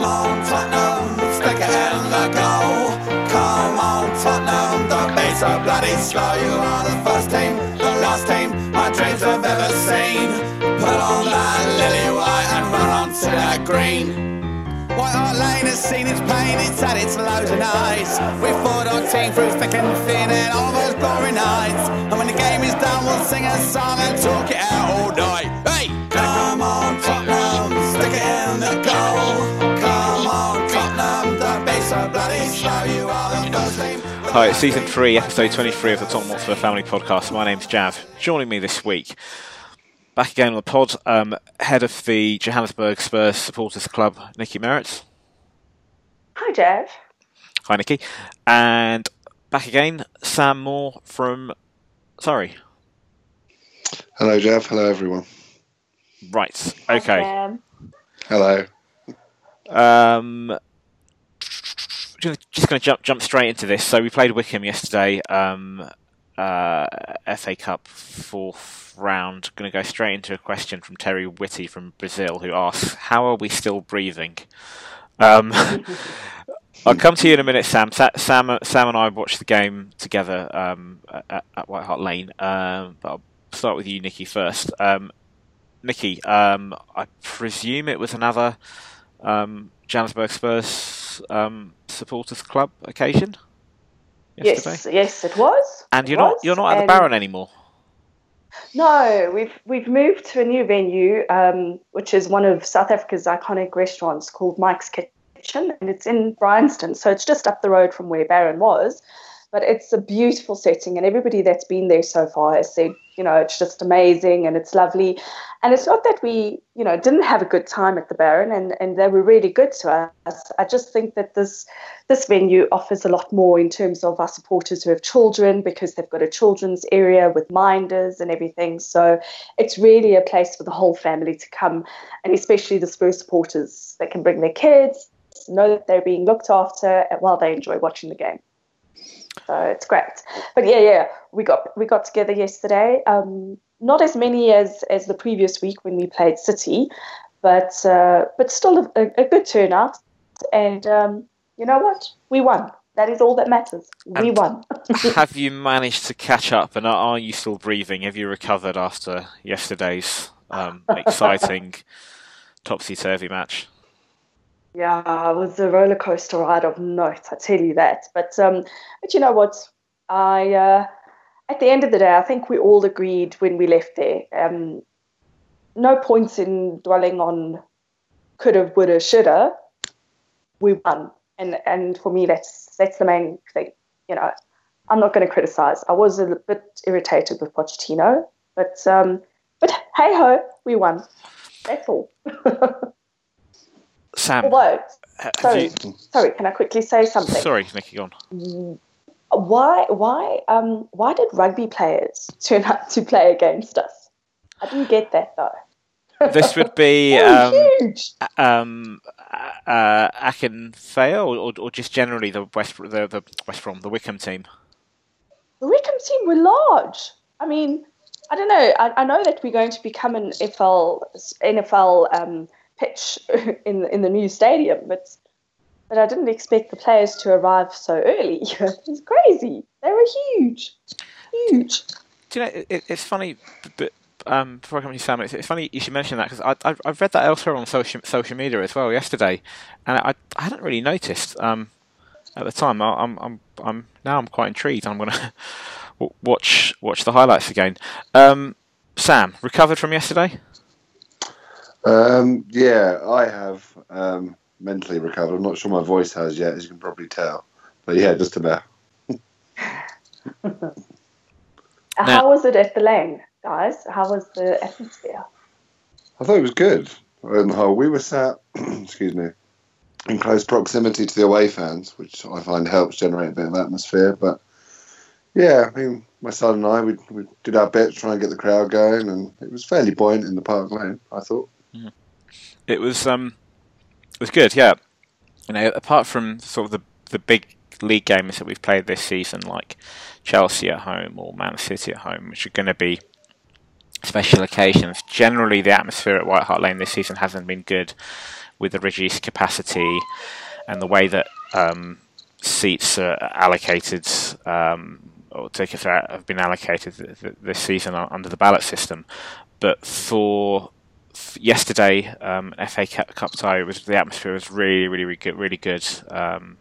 Come on, Tottenham, stick it in the goal. Come on, Tottenham, beats are bloody slow. You are the first team, the last team my dreams have ever seen. Put on that lily white and run that green. White Hart Lane has seen its pain, it's its and. We fought our team through thick and thin and all those glory nights. And when the game is done, we'll sing a song and talk it out all night. Hi, it's season three, episode 23 of the Tottenham Hotspur Family Podcast. My name's Jav. Joining me this week, back again on the pod, um, head of the Johannesburg Spurs Supporters Club, Nici Maritz. Hi, Jav. Hi, Nici. And back again, Sam Moore from. Sorry. Hello, Jav. Hello, everyone. Right. Okay. Um, Hello. Um, just going to jump jump straight into this. So we played Wycombe yesterday, um, uh, FA Cup fourth round. Going to go straight into a question from Terry Whitty from Brazil, who asks, "How are we still breathing?" Um, I'll come to you in a minute, Sam. Sa- Sam, Sam and I watched the game together um, at, at White Hart Lane, um, but I'll start with you, Nici, first. Um, Nici, um, I presume it was another um, Johannesburg Spurs um, supporters club occasion yesterday, yes, yes, it was. and you're not you're not at the Baron anymore. No, we've we've moved to a new venue, um, which is one of South Africa's iconic restaurants called Mike's Kitchen, and it's in Bryanston, so it's just up the road from where Baron was. But it's a beautiful setting, and everybody that's been there so far has said, you know, it's just amazing and it's lovely. And it's not that we, you know, didn't have a good time at the Baron, and, and they were really good to us. I just think that this this venue offers a lot more in terms of our supporters who have children because they've got a children's area with minders and everything. So it's really a place for the whole family to come, and especially the Spurs supporters that can bring their kids, know that they're being looked after while they enjoy watching the game. So it's great. But yeah, yeah, we got we got together yesterday. Um, not as many as as the previous week when we played City, but uh, but still a, a good turnout. And um, you know what? We won. That is all that matters. We And- won. Have you managed to catch up, and are are you still breathing? Have you recovered after yesterday's um, exciting topsy turvy match? Yeah, it was a roller coaster ride of notes. I tell you that. But um, but you know what? I uh, at the end of the day, I think we all agreed when we left there. Um, no points in dwelling on coulda, woulda, shoulda. We won, and and for me, that's that's the main thing. You know, I'm not going to criticize. I was a bit irritated with Pochettino, but um, but hey ho, we won. That's all. Sam, Although, sorry, you- sorry, can I quickly say something? sorry, Nici, go on. Why, why, um, why did rugby players turn up to play against us? I didn't get that though. This would be um, huge. um, uh, Akinfenwa, or, or, or just generally the West the, the West Brom, the Wycombe team. The Wycombe team were large. I mean, I don't know. I, I know that we're going to become an NFL NFL um, pitch in in the new stadium, but but I didn't expect the players to arrive so early. it was crazy. They were huge, huge. Do you know, it, it's funny, but um, before I come to you, Sam, it's, it's funny you should mention that because I, I, I've read that elsewhere on social social media as well yesterday, and I, I hadn't really noticed um, at the time. I, I'm, I'm, I'm now I'm quite intrigued. I'm going to watch watch the highlights again. Um, Sam, recovered from yesterday? Um, yeah, I have um, mentally recovered. I'm not sure my voice has yet, as you can probably tell. But yeah, just about. How was it at the lane, guys? How was the atmosphere? I thought it was good. In the whole, we were sat, excuse me, in close proximity to the away fans, which I find helps generate a bit of atmosphere. But yeah, I mean, my son and I, we, we did our bit to try and get the crowd going, and it was fairly buoyant in the park lane, I thought. It was um, it was good. Yeah, you know, apart from sort of the the big league games that we've played this season, like Chelsea at home or Man City at home, which are going to be special occasions. Generally, the atmosphere at White Hart Lane this season hasn't been good. with the reduced capacity and the way that um, seats are allocated um, or tickets have been allocated this season under the ballot system. But for yesterday, um, FA Cup tie, was the atmosphere was really, really, really good. Really good. Um,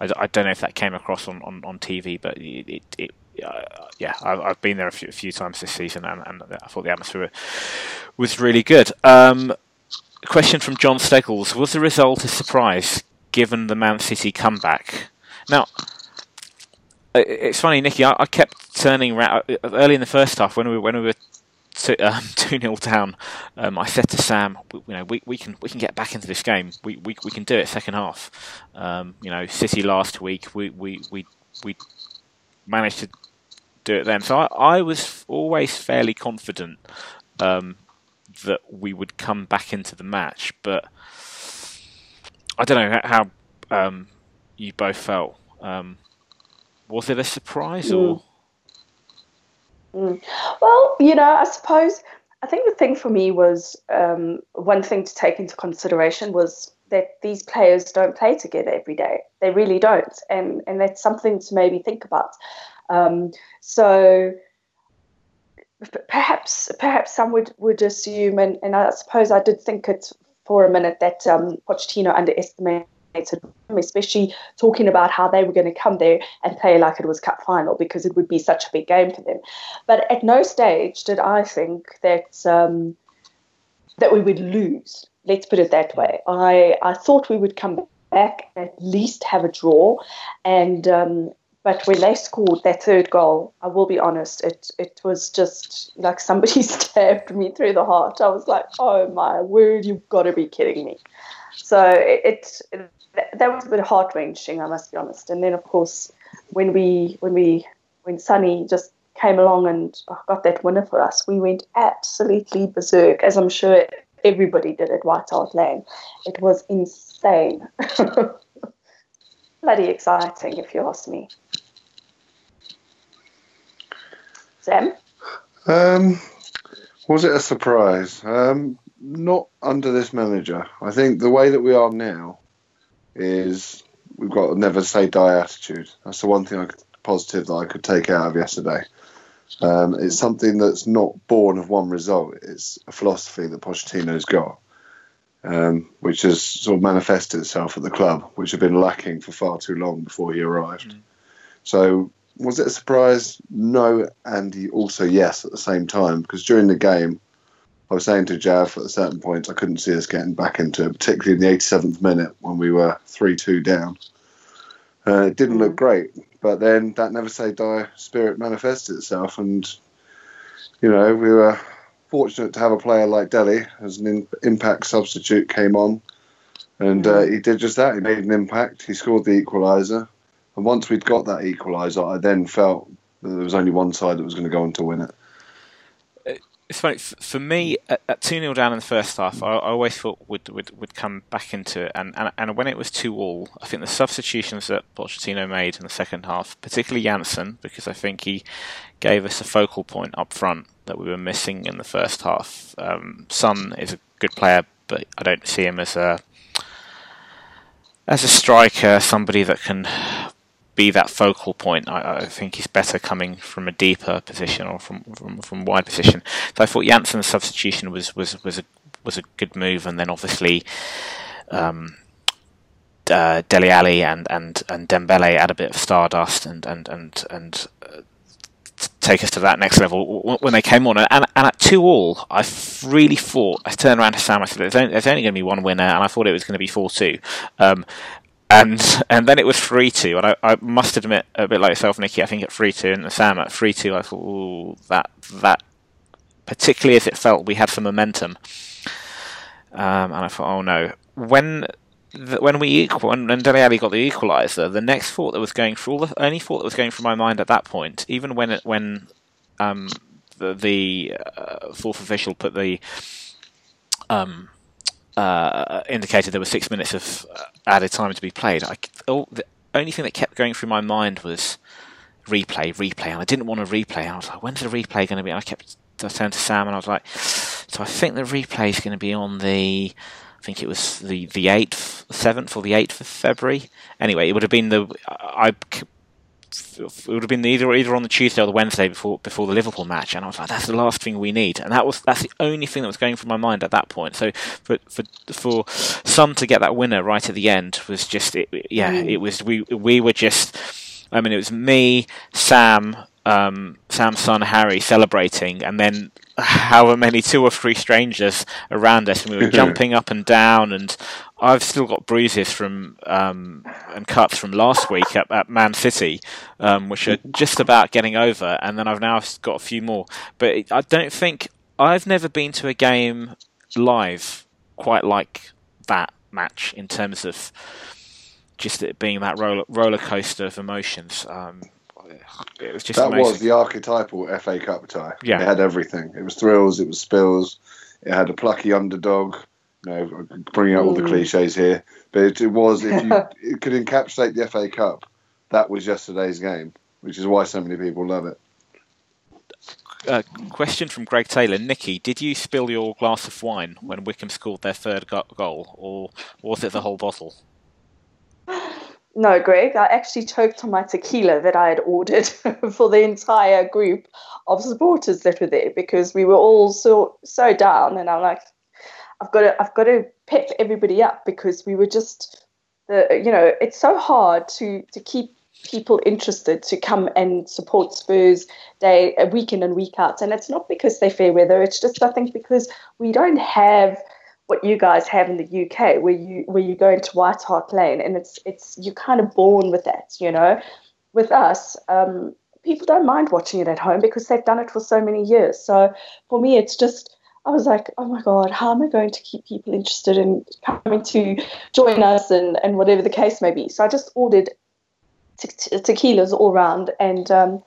I, I, don't know if that came across on, on, on TV, but it, it, it uh, yeah, I, have been there a few, a few, times this season, and, and, I thought the atmosphere was really good. Um, question from John Steggles: Was the result a surprise given the Man City comeback? Now, it's funny, Nici. I, I kept turning around uh, early in the first half when we when we were um, two 0 down. Um, I said to Sam, you know, we, we can we can get back into this game. We we, we can do it second half. Um, you know, City last week, we we we we managed to do it then. So I, I was always fairly confident um, that we would come back into the match, but I don't know how um, you both felt. Um, was it a surprise mm. or? Mm. Well, you know, I suppose I think the thing for me was um, one thing to take into consideration was that these players don't play together every day. They really don't, and and that's something to maybe think about. Um, so perhaps perhaps some would, would assume, and, and I suppose I did think it for a minute that um, Pochettino underestimated especially talking about how they were going to come there and play like it was cup final because it would be such a big game for them. But at no stage did I think that um, that we would lose. Let's put it that way. I I thought we would come back at least have a draw, and um, but when they scored that third goal, I will be honest, it it was just like somebody stabbed me through the heart. I was like, oh my word, you've got to be kidding me. So it, it that was a bit heart wrenching, I must be honest. And then, of course, when we when we when Sonny just came along and oh, got that winner for us, we went absolutely berserk, as I'm sure everybody did at White Hart Lane. It was insane. Bloody exciting, if you ask me. Sam? Um, was it a surprise? Um, not under this manager. I think the way that we are now, is we've got a never say die attitude. That's the one thing I could, positive that I could take out of yesterday. Um, it's something that's not born of one result. It's a philosophy that Pochettino's got, um, which has sort of manifested itself at the club, which had been lacking for far too long before he arrived. Mm. So, was it a surprise? No, and also yes at the same time, because during the game, I was saying to Jav at a certain point, I couldn't see us getting back into it, particularly in the 87th minute when we were 3 2 down. Uh, it didn't look mm. great, but then that never say die spirit manifested itself, and you know we were fortunate to have a player like Dele as an in, impact substitute came on, and uh, he did just that. He made an impact. He scored the equaliser, and once we'd got that equaliser, I then felt that there was only one side that was going to go on to win it it's funny for me at, two 0 down in the first half. I, I always thought would would would come back into it, and, and and when it was two all, I think the substitutions that Pochettino made in the second half, particularly Janssen, because I think he gave us a focal point up front that we were missing in the first half. Um, Son is a good player, but I don't see him as a as a striker, somebody that can be that focal point. I, I, think he's better coming from a deeper position or from from, from wide position. So I thought Janssen's substitution was was was a was a good move, and then obviously. Um, uh, Dele Alli and, and, and Dembele add a bit of stardust and and and and uh, take us to that next level when they came on. And, and at two all, I really thought I turned around to Sam. I said, "There's only, only going to be one winner," and I thought it was going to be four two. Um, and and then it was three two, and I, I, must admit, a bit like yourself, Nici. I think at three two and Sam at three two, I thought, ooh, that that particularly as it felt we had some momentum, um, and I thought, oh no, when when we equal when, Dele Alli got the equaliser, the next thought that was going through, all the only thought that was going through my mind at that point, even when it when um, the, the uh, fourth official put the um, uh, indicated there were six minutes of uh, added time to be played. I, oh, the only thing that kept going through my mind was replay, replay, and I didn't want to replay. I was like, when's the replay going to be? And I kept I turned to Sam and I was like, so I think the replay is going to be on the I think it was the the eighth, seventh, or the eighth of February. Anyway, it would have been the I. It would have been either either on the Tuesday or the Wednesday before before the Liverpool match, and I was like, "That's the last thing we need," and that was that's the only thing that was going through my mind at that point. So for for for some to get that winner right at the end was just it, yeah, mm. it was we we were just. I mean, it was me, Sam, um, Sam's son Harry celebrating, and then however many two or three strangers around us, and we were jumping up and down. And I've still got bruises from um, and cuts from last week at, at Man City, um, which are just about getting over. And then I've now got a few more. But I don't think I've never been to a game live quite like that match in terms of just it being that roller, roller coaster of emotions. Um, it was just that amazing. was the archetypal FA Cup tie. Yeah, it had everything. It was thrills. It was spills. It had a plucky underdog. You know, bringing out all the cliches here, but it, it was if you it could encapsulate the FA Cup. That was yesterday's game, which is why so many people love it. Uh, question from Greg Taylor. Nici, did you spill your glass of wine when Wycombe scored their third go- goal, or was it the whole bottle? No, Greg, I actually choked on my tequila that I had ordered for the entire group of supporters that were there because we were all so so down, and I'm like, I've got to I've got to pep everybody up because we were just the you know it's so hard to to keep people interested to come and support Spurs day uh, week in and week out, and it's not because they're fair weather. It's just I think because we don't have what you guys have in the UK, where you where you go into White Hart Lane, and it's it's you're kind of born with that, you know. With us, um, people don't mind watching it at home because they've done it for so many years. So for me, it's just I was like, oh my god, how am I going to keep people interested in coming to join us and and whatever the case may be. So I just ordered te- tequilas all round, and um,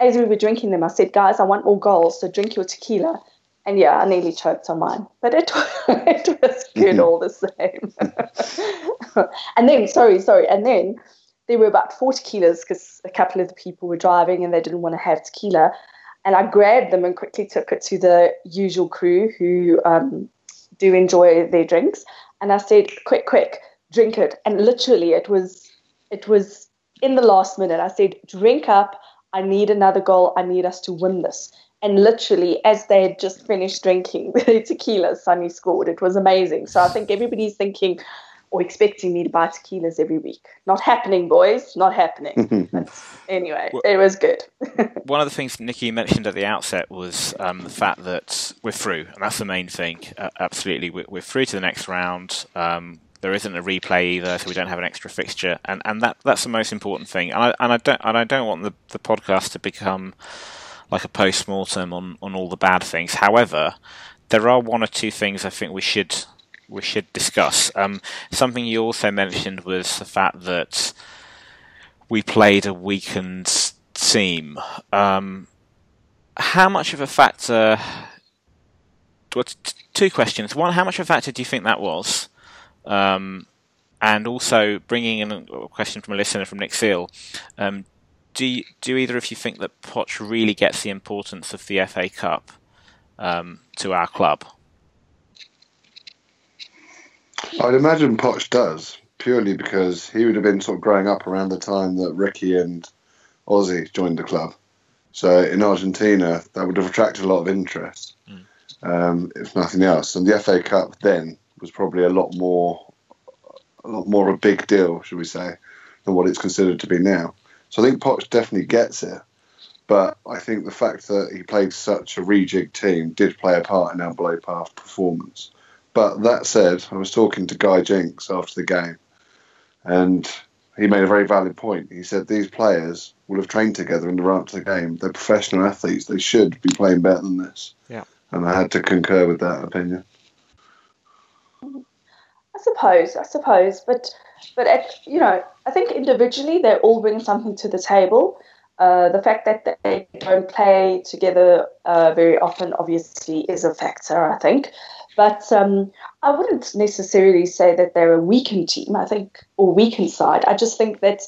as we were drinking them, I said, guys, I want more goals, so drink your tequila and yeah, I nearly choked on mine, but it, it was good all the same. and then, sorry, sorry, and then there were about four tequilas because a couple of the people were driving and they didn't want to have tequila. And I grabbed them and quickly took it to the usual crew who um, do enjoy their drinks. And I said, quick, quick, drink it. And literally, it was, it was in the last minute. I said, drink up. I need another goal. I need us to win this. And literally, as they had just finished drinking the tequila, Sonny scored. It was amazing. So I think everybody's thinking or expecting me to buy tequilas every week. Not happening, boys. Not happening. anyway, well, it was good. one of the things Nikki mentioned at the outset was um, the fact that we're through, and that's the main thing. Uh, absolutely, we're, we're, through to the next round. Um, there isn't a replay either, so we don't have an extra fixture, and, and that that's the most important thing. And I and I don't and I don't want the, the podcast to become like a post mortem on, on all the bad things. However, there are one or two things I think we should we should discuss. Um, something you also mentioned was the fact that we played a weakened team. Um, how much of a factor? two questions. One, how much of a factor do you think that was? Um, and also bringing in a question from a listener from Nick Seal. Um, do you, do either of you think that Poch really gets the importance of the FA Cup um, to our club? I'd imagine Poch does purely because he would have been sort of growing up around the time that Ricky and Ossie joined the club. So in Argentina, that would have attracted a lot of interest, mm. um, if nothing else. And the FA Cup then was probably a lot more, a lot more of a big deal, should we say, than what it's considered to be now. So I think Poch definitely gets it. But I think the fact that he played such a rejig team did play a part in our below par performance. But that said, I was talking to Guy Jinks after the game, and he made a very valid point. He said these players will have trained together in the run up to the game. They're professional athletes. They should be playing better than this. Yeah. And I had to concur with that opinion. Suppose, I suppose, but but at, you know, I think individually they all bring something to the table. Uh, the fact that they don't play together uh, very often, obviously, is a factor. I think, but um, I wouldn't necessarily say that they're a weakened team. I think, or weakened side. I just think that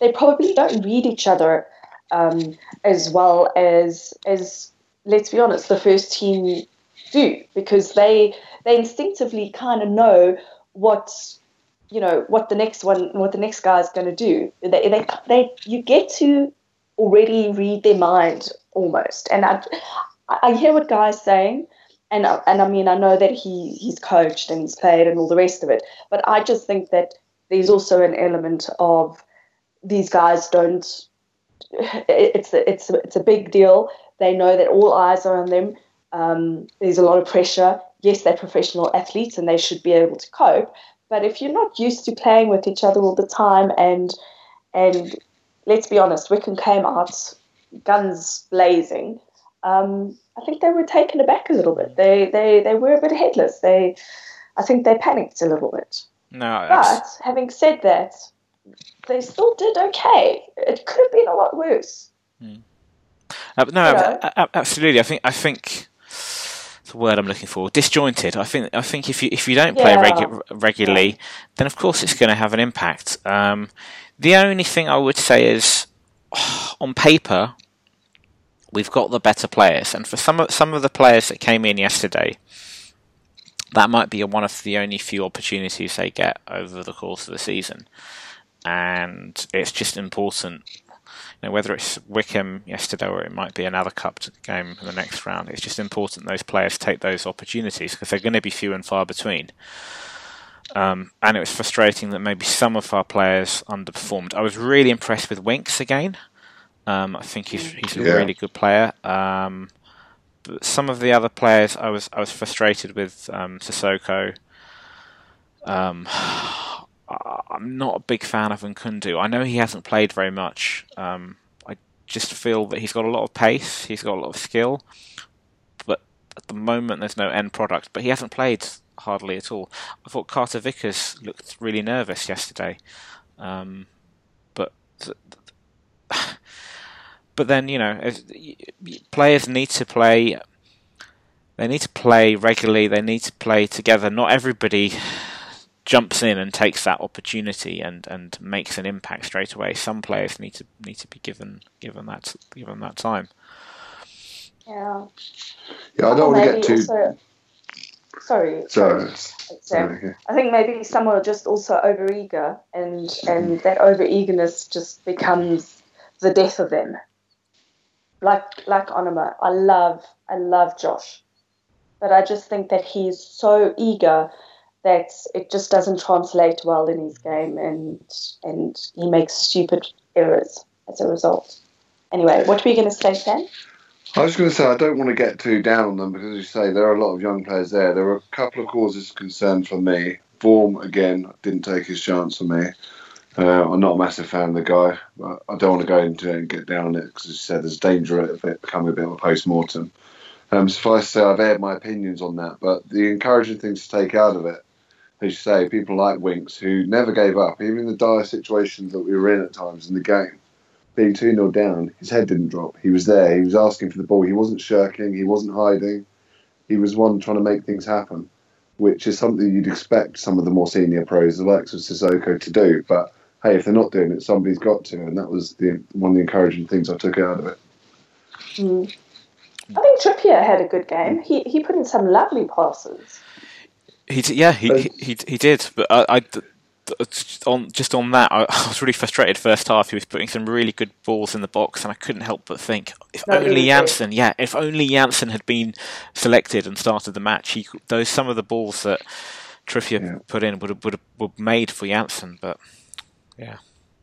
they probably don't read each other um, as well as as let's be honest, the first team do because they they instinctively kind of know what you know what the next one what the next guy is going to do. They, they they you get to already read their mind almost. And i i hear what guys saying and and i mean i know that he he's coached and he's played and all the rest of it but i just think that there's also an element of these guys don't it's a, it's a, it's a big deal. They know that all eyes are on them. Um, there's a lot of pressure yes they're professional athletes and they should be able to cope but if you're not used to playing with each other all the time, and and let's be honest, Wycombe came out guns blazing. Um, I think they were taken aback a little bit. They they they were a bit headless. They, I think they panicked a little bit. No, but having said that, they still did okay. It could have been a lot worse. Hmm. Uh, no, you know? absolutely. I think I think the word I'm looking for. Disjointed. I think. I think if you if you don't play yeah. regu- regularly, yeah. then of course it's going to have an impact. Um, the only thing I would say is, on paper, we've got the better players, and for some of some of the players that came in yesterday, that might be one of the only few opportunities they get over the course of the season, and it's just important know, whether it's Wycombe yesterday or it might be another cup game in the next round, it's just important those players take those opportunities because they're going to be few and far between. Um, and it was frustrating that maybe some of our players underperformed. I was really impressed with Winks again. Um, I think he's he's a yeah. really good player. Um, but some of the other players, I was I was frustrated with um, Sissoko. Um, I'm not a big fan of Nkoudou. I know he hasn't played very much. Um, I just feel that he's got a lot of pace, he's got a lot of skill, but at the moment there's no end product. But he hasn't played hardly at all. I thought Carter Vickers looked really nervous yesterday, um, but but then you know players need to play. They need to play regularly. They need to play together. Not everybody jumps in and takes that opportunity and, and makes an impact straight away. Some players need to need to be given given that given that time. Yeah. Yeah, I don't want to get too. Also, sorry. Sorry. sorry. I think maybe some are just also overeager, and and that over eagerness just becomes the death of them. Like like Onomah, I love I love Josh, but I just think that he's so eager that it just doesn't translate well in his game, and and he makes stupid errors as a result. Anyway, what were you going to say, Sam? I was going to say I don't want to get too down on them because, as you say, there are a lot of young players there. There were a couple of causes of concern for me. Vorm again didn't take his chance for me. Uh, I'm not a massive fan of the guy, but I don't want to go into it and get down on it because, as you said, there's danger of it becoming a bit of a post mortem. Um, suffice to say, I've aired my opinions on that, but the encouraging things to take out of it as you say, people like Winks who never gave up, even in the dire situations that we were in at times in the game. Being 2 0 down, his head didn't drop. He was there. He was asking for the ball. He wasn't shirking. He wasn't hiding. He was one trying to make things happen, which is something you'd expect some of the more senior pros, the likes of Sissoko, to do. But hey, if they're not doing it, somebody's got to. And that was the one of the encouraging things I took out of it. Mm. I think Trippier had a good game. He, he put in some lovely passes. He yeah he, he, he he did, but I, I on just on that, I, I, was really frustrated first half. He was putting some really good balls in the box, and I couldn't help but think, if no, only Janssen, yeah, if only Janssen had been selected and started the match, he those some of the balls that Trippier yeah. put in would have would have were made for Janssen, but yeah.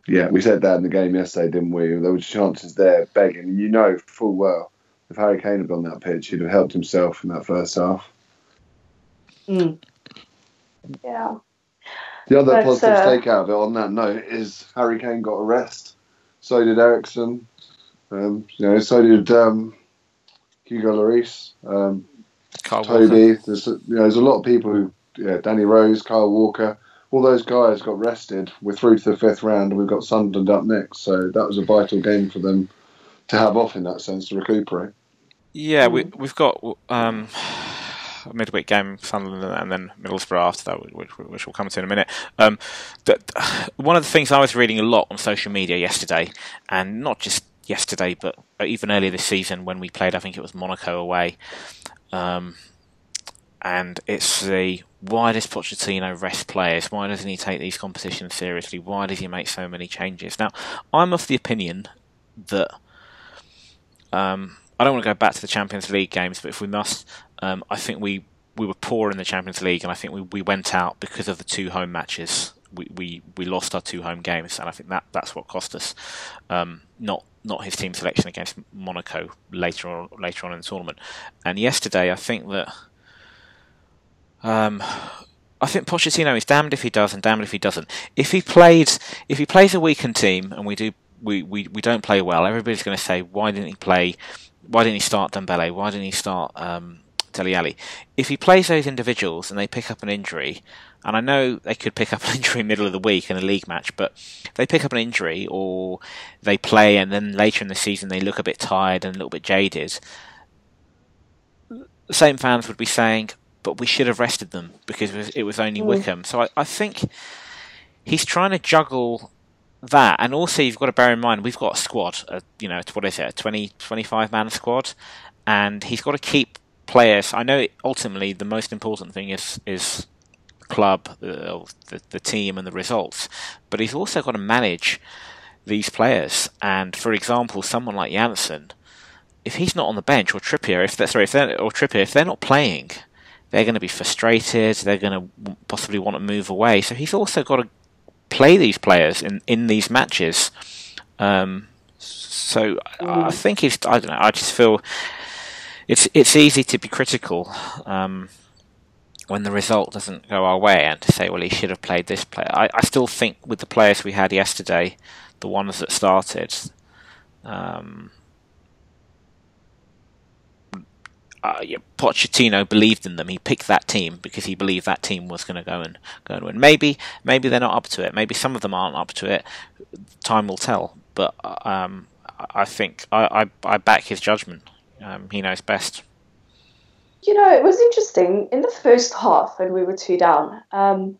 Yeah, we said that in the game yesterday, didn't we? There were chances there, begging. You know full well if Harry Kane had been on that pitch, he'd have helped himself in that first half. Mm. Yeah. The other but, positive uh, take out of it on that note is Harry Kane got a rest. So did Eriksen. Um, you know, so did um, Hugo Lloris, um, Toby. There's you know, there's a lot of people who, yeah, Danny Rose, Kyle Walker, all those guys got rested. We're through to the fifth round, and we've got Sunderland up next. So that was a vital game for them to have off in that sense to recuperate. Yeah, we, we've got um, midweek game, Sunderland, and then Middlesbrough after that, which, which we'll come to in a minute. Um, but one of the things I was reading a lot on social media yesterday, and not just yesterday, but even earlier this season when we played, I think it was Monaco away. Um, and it's the why does Pochettino rest players? Why doesn't he take these competitions seriously? Why does he make so many changes? Now, I'm of the opinion that um, I don't want to go back to the Champions League games, but if we must, um, I think we, we were poor in the Champions League, and I think we, we went out because of the two home matches. We, we, we lost our two home games, and I think that, that's what cost us. Um, not not his team selection against Monaco later on later on in the tournament. And yesterday, I think that um, I think Pochettino is damned if he does and damned if he doesn't. If he played, if he plays a weakened team and we do we, we, we don't play well, everybody's going to say why didn't he play? Why didn't he start Dembele? Why didn't he start um, Dele Alli? If he plays those individuals and they pick up an injury, and I know they could pick up an injury in the middle of the week in a league match, but they pick up an injury or they play and then later in the season they look a bit tired and a little bit jaded, the same fans would be saying, but we should have rested them because it was, it was only mm. Wycombe. So I, I think he's trying to juggle that, and also you've got to bear in mind we've got a squad, a, you know, what is it, a 20, 25 man squad, and he's got to keep players. I know ultimately the most important thing is is club, uh, the, the team, and the results. But he's also got to manage these players. And for example, someone like Janssen, if he's not on the bench, or Trippier, if they're sorry, if they're, or Trippier, if they're not playing, they're going to be frustrated. They're going to possibly want to move away. So he's also got to play these players in in these matches. Um, so I mm. think he's. I don't know. I just feel it's it's easy to be critical. Um, when the result doesn't go our way and to say, well, he should have played this player. I, I still think with the players we had yesterday, the ones that started, um, uh, yeah, Pochettino believed in them. He picked that team because he believed that team was going to go and go and win. Maybe, maybe they're not up to it. Maybe some of them aren't up to it. Time will tell. But um, I think I, I, I back his judgment. Um, he knows best. You know, it was interesting in the first half when we were two down. Um,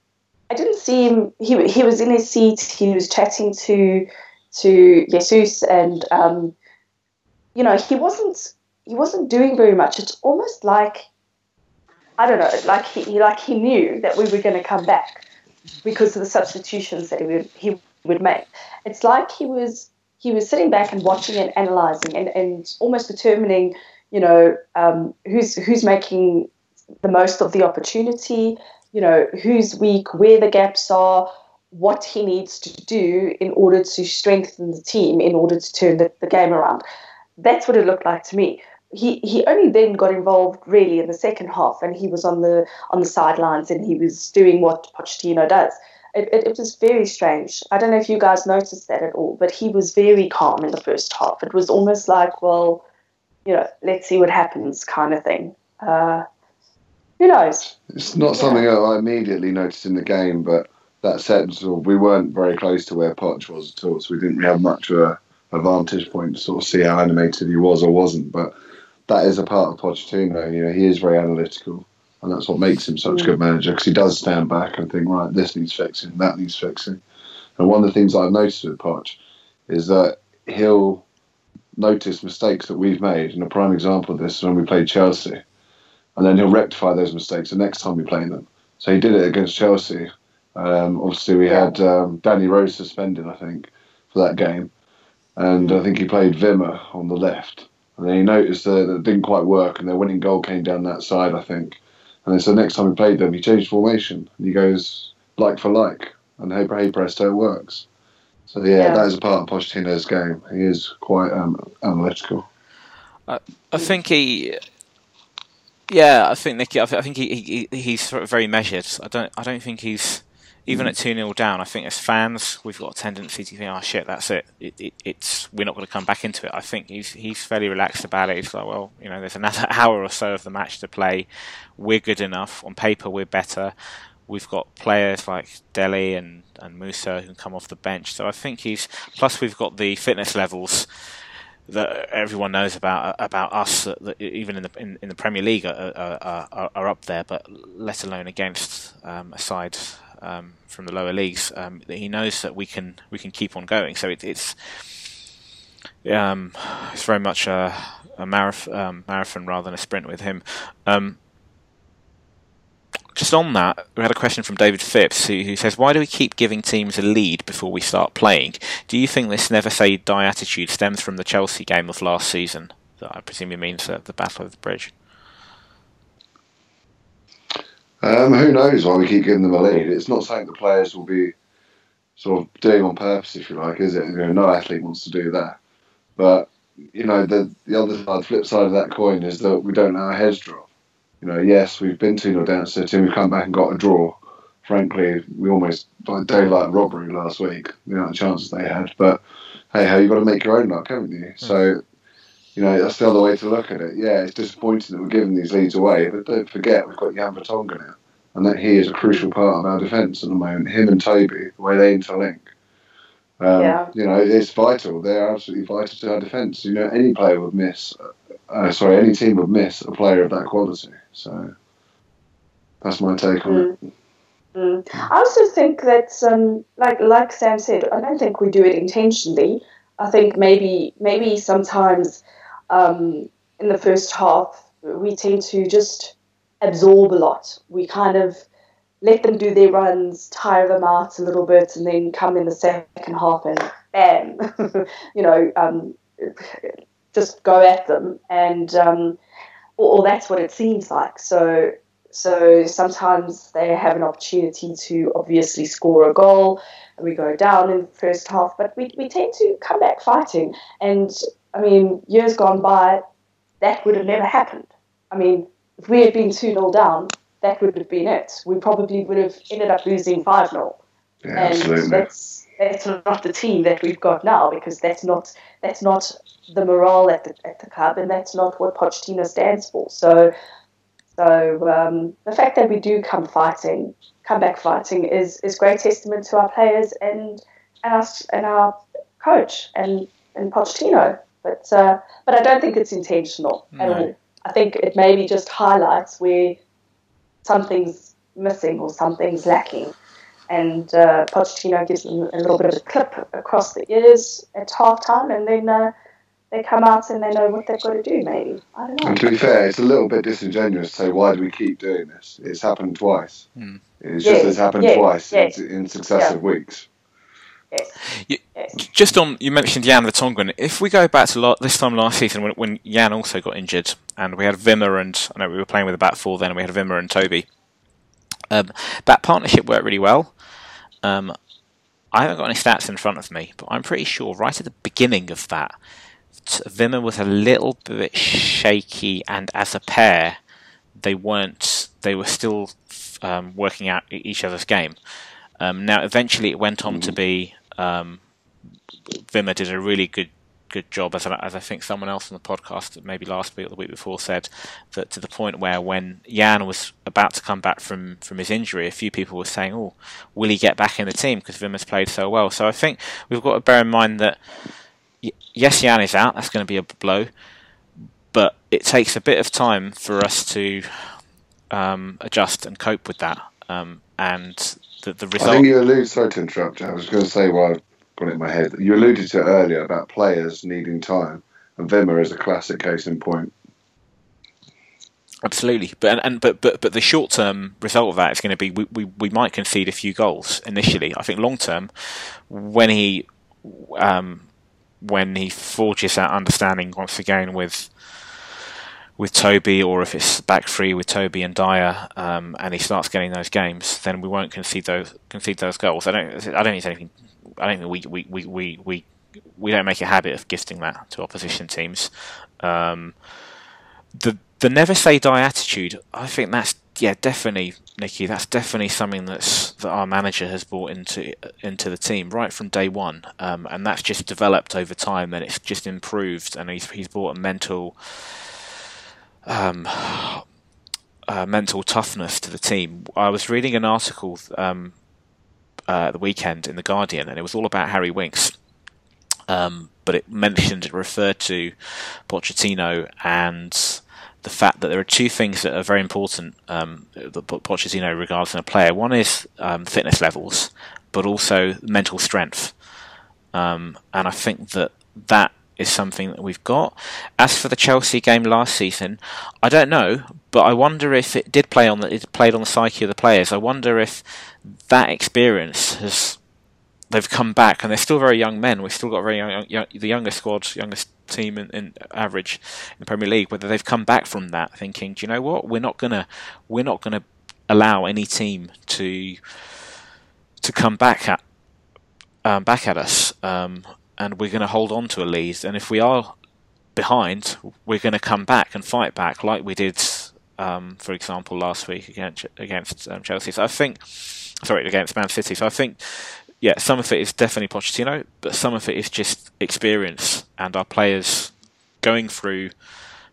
I didn't see him. He he was in his seat. He was chatting to to Jesus, and um, you know, he wasn't he wasn't doing very much. It's almost like I don't know, like he like he knew that we were going to come back because of the substitutions that he would he would make. It's like he was he was sitting back and watching and analyzing and, and almost determining you know, um, who's who's making the most of the opportunity, you know, who's weak, where the gaps are, what he needs to do in order to strengthen the team, in order to turn the, the game around. That's what it looked like to me. He he only then got involved really in the second half, and he was on the on the sidelines and he was doing what Pochettino does. It, it, it, was very strange. I don't know if you guys noticed that at all, but he was very calm in the first half. It was almost like, well, you know, let's see what happens kind of thing. Uh, who knows? It's not yeah. something that I immediately noticed in the game, but that said, sort of, we weren't very close to where Poch was at all, so we didn't really have much of a, a vantage point to sort of see how animated he was or wasn't. But that is a part of Pochettino. You know, he is very analytical, and that's what makes him such a good manager because he does stand back and think, right, this needs fixing, that needs fixing. And one of the things I've noticed with Poch is that he'll notice mistakes that we've made. And a prime example of this is when we played Chelsea. And then he'll rectify those mistakes the next time we play them. So he did it against Chelsea. Um, obviously, we had um, Danny Rose suspended, I think, for that game. And I think he played Wimmer on the left. And then he noticed that it didn't quite work, and their winning goal came down that side, I think. And then so next time we played them, he changed formation. And he goes like for like. And hey, hey presto, it works. So yeah, yeah, that is a part of Pochettino's game. He is quite um, analytical. I, I think he. Yeah, I think Nici. I think he, he he's very measured. I don't. I don't think he's even at two 0 down. I think as fans, we've got a tendency to think, "Oh shit, that's it. it, it it's we're not going to come back into it." I think he's he's fairly relaxed about it. He's like, "Well, you know, there's another hour or so of the match to play. We're good enough on paper. We're better we've got players like Dele and, and Moussa who can come off the bench. So I think he's plus we've got the fitness levels that everyone knows about about us that, that even in the in, in, the Premier League are, are, are, are, up there, but let alone against um, a side um, from the lower leagues. Um, he knows that we can we can keep on going. So it, it's um, it's very much a, a marathon, um, marathon rather than a sprint with him. Um, just on that, we had a question from David Phipps who, who, says, "Why do we keep giving teams a lead before we start playing? Do you think this never say die attitude stems from the Chelsea game of last season? That I presume he means uh, the Battle of the Bridge." Um, who knows why we keep giving them a lead? It's not something the players will be sort of doing on purpose, if you like, is it? You know, no athlete wants to do that. But you know, the the other side, the flip side of that coin is that we don't let our heads drop. You know, yes, we've been 2 0 down the team, we've come back and got a draw. Frankly, we almost like daylight robbery last week, the amount of chances they had. But hey, how you got to make your own luck, haven't you? Mm. So, you know, that's the other way to look at it. Yeah, it's disappointing that we're giving these leads away, but don't forget we've got Jan Vertonghen now, and that he is a crucial part of our defence at the moment. Him and Toby, the way they interlink. Um, yeah. You know, it's vital. They're absolutely vital to our defence. You know, any player would miss. Uh, sorry, any team would miss a player of that quality. So that's my take on mm. it. Mm. I also think that, um, like like Sam said, I don't think we do it intentionally. I think maybe maybe sometimes um, in the first half we tend to just absorb a lot. We kind of let them do their runs, tire them out a little bit, and then come in the second half and bam, you know, um, just go at them, and um, or, or, that's what it seems like. So, so sometimes they have an opportunity to obviously score a goal, and we go down in the first half, but we, we tend to come back fighting. And I mean, years gone by, that would have never happened. I mean, if we had been 2 0 down, that would have been it. We probably would have ended up losing 5 0. Yeah, and absolutely. that's that's not the team that we've got now because that's not that's not the morale at the at the club and that's not what Pochettino stands for. So so um, the fact that we do come fighting, come back fighting is is great testament to our players and and us and our coach and and Pochettino. But uh, but I don't think it's intentional no. at all. I think it maybe just highlights where something's missing or something's lacking. And uh, Pochettino gives them a little bit of a clip across the ears at halftime, and then uh, they come out and they know what they've got to do, maybe. I don't know. And to be fair, it's a little bit disingenuous to say, why do we keep doing this? It's happened twice. Mm. It's just it's happened twice yes. In, in, successive yeah. weeks. You, just on, you mentioned Jan Vertonghen. If we go back to lo- this time last season when, when Jan also got injured, and we had Wimmer and I know we were playing with a back four then, and we had Wimmer and Toby. Um, that partnership worked really well. Um, I haven't got any stats in front of me, but I'm pretty sure right at the beginning of that, Wimmer was a little bit shaky, and as a pair, they weren't. They were still um, working out each other's game. Um, now, eventually, it went on mm-hmm. to be um, Wimmer did a really good good job, as I, as I think someone else on the podcast, maybe last week or the week before, said that to the point where when Jan was about to come back from, from his injury, a few people were saying, "Oh, will he get back in the team?" Because Wimmer's played so well. So I think we've got to bear in mind that yes, Jan is out. That's going to be a blow, but it takes a bit of time for us to um, adjust and cope with that. Um, and the, the result. I think you alluded. Sorry to interrupt. I was going to say why I've got it in my head. You alluded to earlier about players needing time, and Wimmer is a classic case in point. Absolutely, but and, and but but but the short term result of that is going to be we, we, we might concede a few goals initially. I think long term, when he um, when he forges that understanding once again with with Toby, or if it's back three with Toby and Dier, um, and he starts getting those games, then we won't concede those concede those goals. I don't. I don't think anything. I don't think we we, we, we, we, we don't make a habit of gifting that to opposition teams. Um, the the never say die attitude. I think that's yeah definitely Nici. That's definitely something that's that our manager has brought into into the team right from day one, um, and that's just developed over time, and it's just improved, and he's he's brought a mental um, uh, mental toughness to the team. I was reading an article um, uh, the weekend in the Guardian, and it was all about Harry Winks. Um, but it mentioned, it referred to Pochettino and the fact that there are two things that are very important um, that Pochettino regards in a player. One is um, fitness levels, but also mental strength. Um, and I think that that is something that we've got. As for the Chelsea game last season, I don't know, but I wonder if it did play on the it played on the psyche of the players. I wonder if that experience has they've come back and they're still very young men. We've still got very young, young the youngest squad, youngest team in, in, average in the Premier League. Whether they've come back from that thinking, do you know what, we're not gonna we're not gonna allow any team to to come back at um, back at us. Um, and we're going to hold on to a lead. And if we are behind, we're going to come back and fight back, like we did, um, for example, last week against against um, Chelsea. So I think, sorry, against Man City. So I think, yeah, some of it is definitely Pochettino, but some of it is just experience and our players going through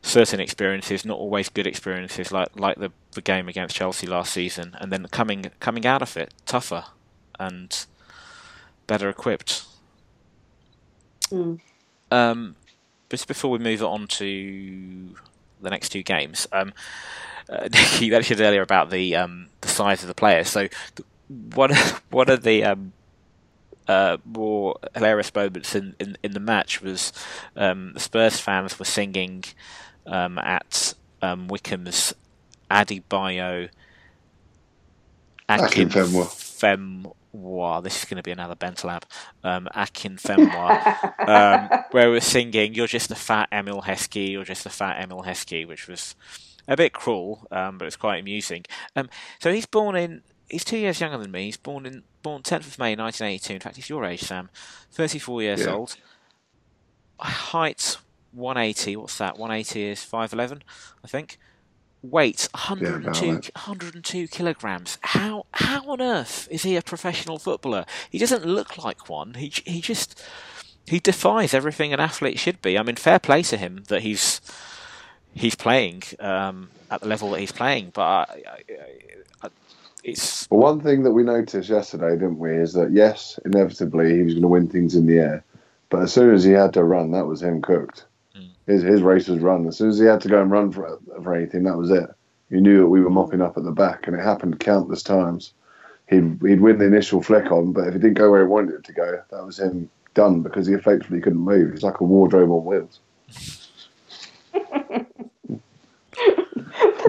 certain experiences, not always good experiences, like like the the game against Chelsea last season, and then coming coming out of it tougher and better equipped. Mm. Um, just before we move on to the next two games, um, uh, you mentioned earlier about the um, the size of the players. So, what what are the um, uh, more hilarious moments in, in, in the match was um, the Spurs fans were singing um, at um, Wycombe's Adebayo Akin Femwa. This is going to be another Bentaleb. Um, Akinfenwa. um, where we're singing, You're just a fat Emile Heskey, you're just a fat Emile Heskey, which was a bit cruel, um, but it's quite amusing. Um, so he's born in. He's two years younger than me. He's born in born 10th of May 1982. In fact, he's your age, Sam. 34 years Yeah. old. Height 180. What's that? 180 is 5'11, I think. Weight 102, about that. 102 kilograms. How how on earth is he a professional footballer? He doesn't look like one. He he just he defies everything an athlete should be. I mean, fair play to him that he's he's playing um, at the level that he's playing, but I, I, I, it's Well, one thing that we noticed yesterday, didn't we, is that yes, inevitably he was going to win things in the air, but as soon as he had to run, that was him cooked. His his race was run. As soon as he had to go and run for for anything, that was it. You knew that we were mopping up at the back, and it happened countless times. He'd he'd win the initial flick on, but if it didn't go where he wanted it to go, that was him done because he effectively couldn't move. He's like a wardrobe on wheels. but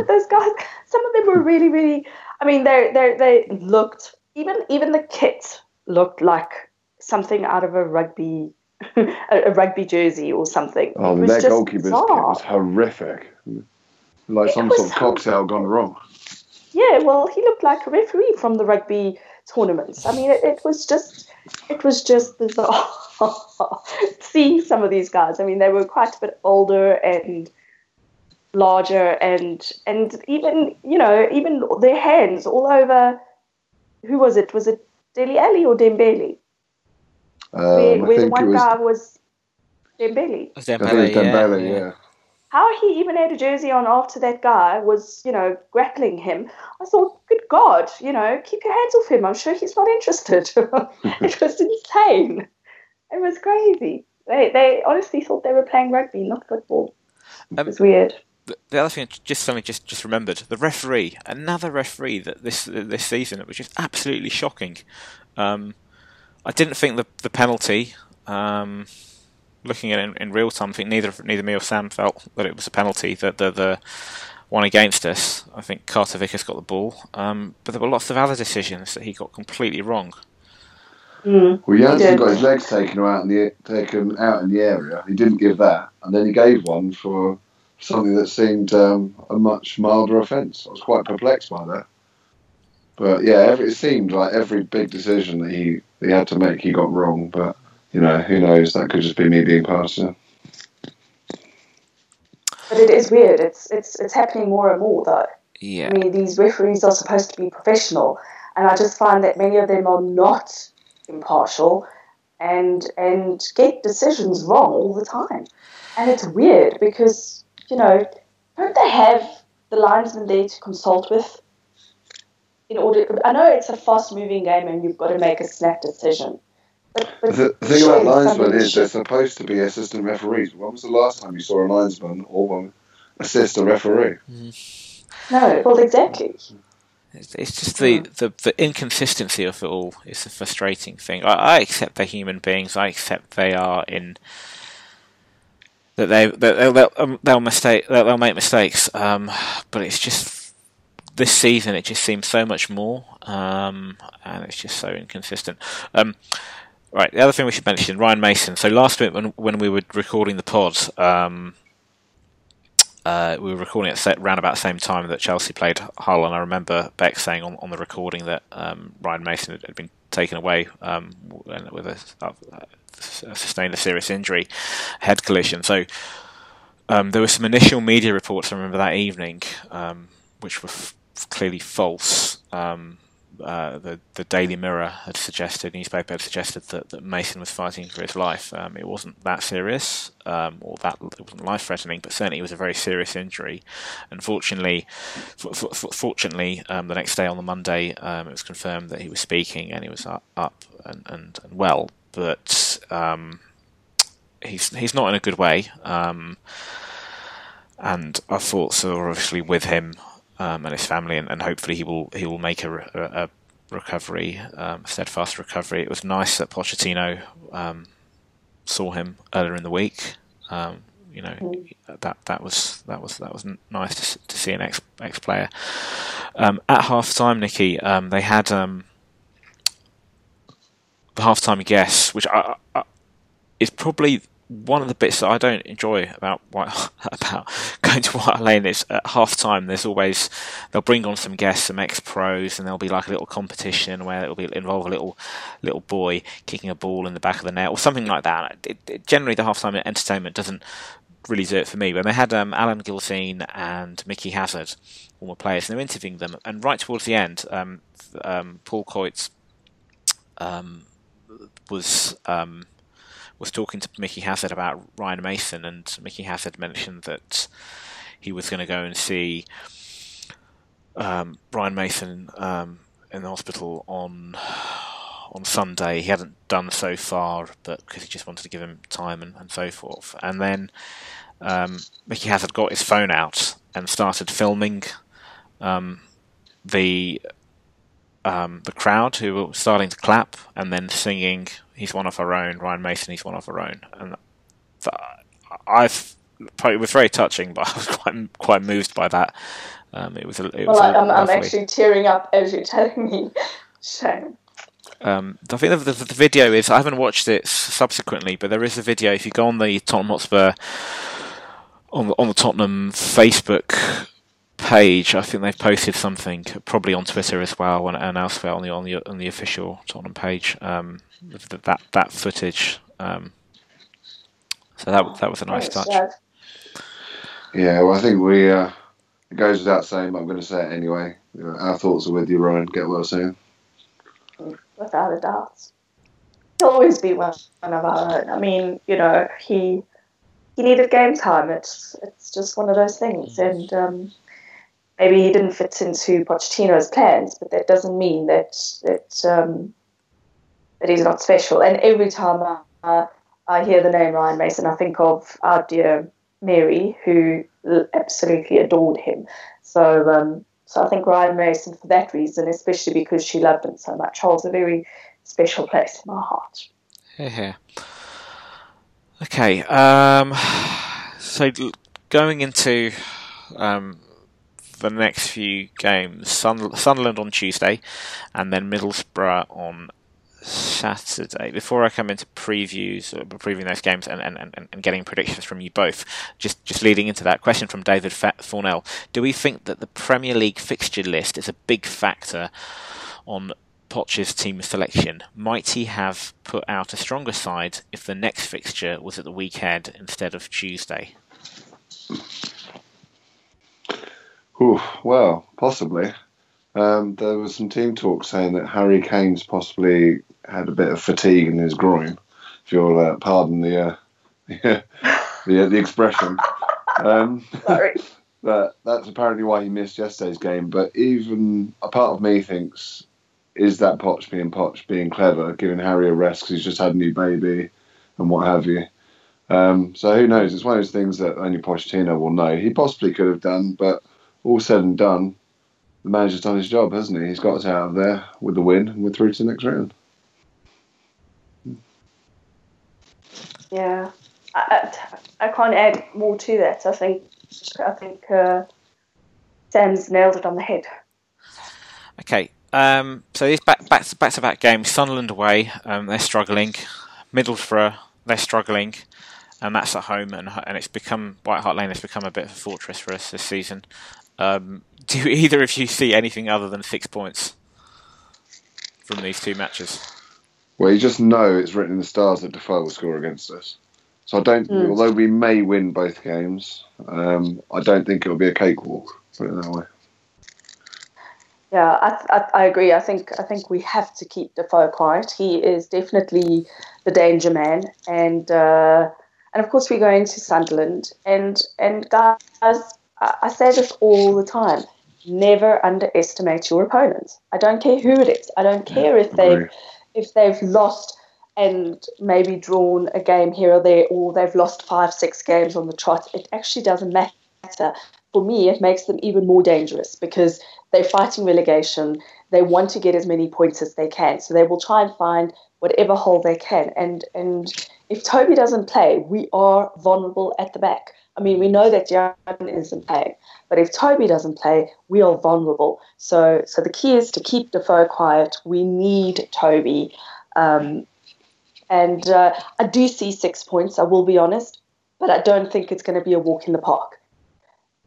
those guys, some of them were really, really. I mean, they they they looked even even the kit looked like something out of a rugby a, a rugby jersey or something. Oh, It was their just goalkeeper's kit bizarre. was horrific. Like It some sort of cocktail gone wrong. Yeah, well, he looked like a referee from the rugby tournaments. I mean, it, it was just, it was just bizarre seeing some of these guys. I mean, they were quite a bit older and larger, and and even you know even their hands all over. Who was it? Was it Dele Alli or Dembele? Um, where I where the think it one was. guy was Dembele. I think it Dembele, yeah. how he even had a jersey on after that guy was, you know, grappling him. I thought, good God, you know, keep your hands off him. I'm sure he's not interested. it was insane. It was crazy. They, they honestly thought they were playing rugby, not football. Um, it was weird. the the other thing, just something just just remembered, the referee, another referee that this this season, which is absolutely shocking. Um, I didn't think the the penalty. Um, looking at it in, in real time, I think neither neither me or Sam felt that it was a penalty. That the the one against us, I think Carter Vickers got the ball, um, but there were lots of other decisions that he got completely wrong. Mm. Well, Janssen did. got his legs taken out in the taken out in the area. He didn't give that, and then he gave one for something that seemed um, a much milder offence. I was quite perplexed by that. But yeah, every, it seemed like every big decision that he, he had to make, he got wrong. But you know, who knows? That could just be me being partial. But it is weird. It's, it's, it's happening more and more, though. Yeah, I mean, these referees are supposed to be professional, and I just find that many of them are not impartial and and get decisions wrong all the time. And it's weird because you know, don't they have the linesman there to consult with? In order, I know it's a fast-moving game and you've got to make a snap decision. But, but The, the thing about linesmen is they're supposed to be assistant referees. When was the last time you saw a linesman or one assist a referee? no, well, exactly. It's, it's just the, the, the inconsistency of it all is the frustrating thing. I, I accept they're human beings. I accept they are in that they that they'll they'll, um, they'll mistake they'll, they'll make mistakes. Um, but it's just this season it just seems so much more, um, and it's just so inconsistent. Um, right, the other thing we should mention Ryan Mason. So last week when when we were recording the pod. Um, uh, we were recording at around about the same time that Chelsea played Hull, and I remember Beck saying on, on the recording that um, Ryan Mason had, had, been taken away um, with a, uh, sustained a serious injury, head collision. So um, there were some initial media reports. I remember that evening, which were f- clearly false. Um, uh, the the Daily Mirror had suggested, newspaper had suggested that, that Mason was fighting for his life. Um, it wasn't that serious, um, or that it wasn't life threatening, but certainly it was a very serious injury. Unfortunately, fortunately, um, the next day on the Monday, um, it was confirmed that he was speaking and he was up, up and, and, and well, but um, he's he's not in a good way. Um, and our thoughts are obviously with him um, and his family, and, and, hopefully he will he will make a, a, a recovery, um, steadfast recovery. It was nice that Pochettino um, saw him earlier in the week. Um, you know that that was that was that was nice to, to see an ex ex player. Um, at half time, Nici, um, they had the half time guess, which I, I, is probably one of the bits that I don't enjoy about about going to White Lane is at half time. There's always they'll bring on some guests, some ex pros, and there'll be like a little competition where it'll be involve a little little boy kicking a ball in the back of the net or something like that. It, it, generally, the half time entertainment doesn't really do it for me. But they had um, Alan Gilzean and Mickey Hazard, former players, and they're interviewing them. And right towards the end, um, um, Paul Coytes um, was um, was talking to Mickey Hazard about Ryan Mason, and Mickey Hazard mentioned that he was going to go and see um, Ryan Mason um, in the hospital on on Sunday. He hadn't done so far, but because he just wanted to give him time and, and so forth. And then um, Mickey Hazard got his phone out and started filming um, the um, the crowd who were starting to clap and then singing "He's one of our own." Ryan Mason, he's one of our own, and I've it was very touching, but I was quite quite moved by that. Um, it was. A, it well, was I'm, I'm actually tearing up as you're telling me. Shame. Um, I think the, the, the, video is. I haven't watched it subsequently, but there is a video. If you go on the Tottenham Hotspur on the, on the Tottenham Facebook page, I think they've posted something, probably on Twitter as well and, and elsewhere on the on the on the official Tottenham page. Um, that that footage. Um, so that that was a nice touch. Yeah, well, I think we. Uh, it goes without saying, but I'm going to say it anyway. Our thoughts are with you, Ryan. Get well soon. Without a doubt, he'll always be one of our own. I mean, you know, he he needed game time. It's it's just one of those things, and um, maybe he didn't fit into Pochettino's plans, but that doesn't mean that that um, that he's not special. And every time I, I hear the name Ryan Mason, I think of our dear Mary, who absolutely adored him. So, um, so I think Ryan Mason, for that reason, especially because she loved him so much, holds a very special place in my heart. Yeah. Okay. Um, so going into um, the next few games, Sunderland on Tuesday, and then Middlesbrough on Saturday. Before I come into previews, or previewing those games and, and, and, and getting predictions from you both, just, just leading into that question from David Thornell, do we think that the Premier League fixture list is a big factor on Poch's team selection? Might he have put out a stronger side if the next fixture was at the weekend instead of Tuesday? Ooh, well, possibly. Um, there was some team talk saying that Harry Kane's possibly had a bit of fatigue in his groin, if you'll uh, pardon the, uh, the, the, the expression. Um, Sorry. but that's apparently why he missed yesterday's game. But even a part of me thinks, is that Poch being Poch, being clever, giving Harry a rest because he's just had a new baby and what have you? Um, so who knows? It's one of those things that only Pochettino will know. He possibly could have done, but all said and done, the manager's done his job, hasn't he? He's got us out of there with the win, and we're through to the next round. Yeah, I, I, I can't add more to that. I think I think uh, Sam's nailed it on the head. Okay, um, so these back back to back to back games. Sunderland away, um, they're struggling. Middlesbrough, they're struggling, and that's at home. And and it's become White Hart Lane has become a bit of a fortress for us this season. Um, do either of you see anything other than six points from these two matches? Well, you just know it's written in the stars that Defoe will score against us. So I don't. Mm. Although we may win both games, um, I don't think it'll be a cakewalk. Put it that way. Yeah, I, I, I agree. I think I think we have to keep Defoe quiet. He is definitely the danger man, and uh, and of course we go into Sunderland, and and guys, I, say this all the time: never underestimate your opponents. I don't care who it is. I don't care if they've if they've lost and maybe drawn a game here or there, or they've lost five, six games on the trot. It actually doesn't matter. For me, it makes them even more dangerous because they're fighting relegation. They want to get as many points as they can, so they will try and find whatever hole they can. And and if Toby doesn't play, we are vulnerable at the back. I mean, we know that Jan isn't playing, but if Toby doesn't play, we are vulnerable. So so the key is to keep Defoe quiet. We need Toby. Um, and uh, I do see six points, I will be honest, but I don't think it's going to be a walk in the park.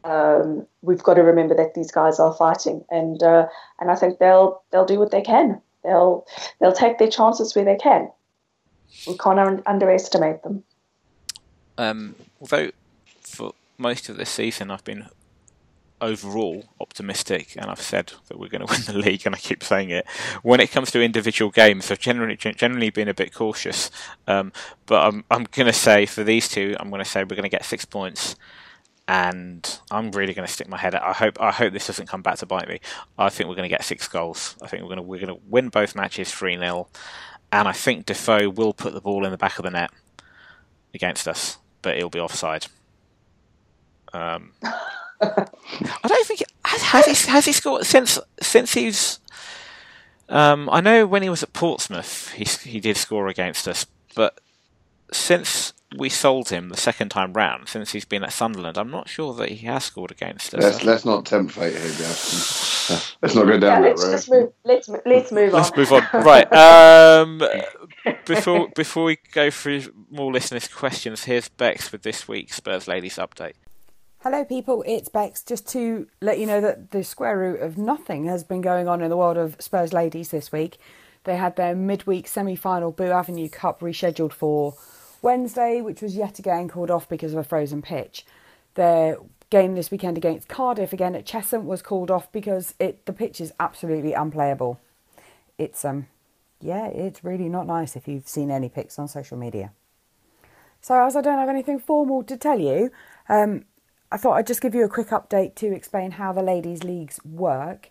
Um, we've got to remember that these guys are fighting, and uh, and I think they'll they'll do what they can. They'll they'll take their chances where they can. We can't un- underestimate them. Um, most of this season I've been overall optimistic, and I've said that we're going to win the league, and I keep saying it. When it comes to individual games, I've generally generally been a bit cautious. Um, but I'm I'm going to say for these two, I'm going to say we're going to get six points, and I'm really going to stick my head out. I hope I hope this doesn't come back to bite me. I think we're going to get six goals. I think we're going to we're going to win both matches three 0 and I think Defoe will put the ball in the back of the net against us, but it'll be offside. Um, I don't think has, has he has he scored since since he's. Um, I know when he was at Portsmouth, he he did score against us, but since we sold him the second time round, since he's been at Sunderland, I'm not sure that he has scored against us. Let's let's not tempt fate here, Justin. Let's not go Yeah, down that let's road. just move. Let's let's move on. Let's move on. Right. Um, before before we go through more listeners' questions, here's Bex with this week's Spurs Ladies update. Hello, people. It's Bex. Just to let you know that the square root of nothing has been going on in the world of Spurs ladies this week. They had their midweek semi final Boo Avenue Cup rescheduled for Wednesday, which was yet again called off because of a frozen pitch. Their game this weekend against Cardiff again at Chesham was called off because it the pitch is absolutely unplayable. It's um yeah, it's really not nice if you've seen any pics on social media. So as I don't have anything formal to tell you, um, I thought I'd just give you a quick update to explain how the ladies' leagues work.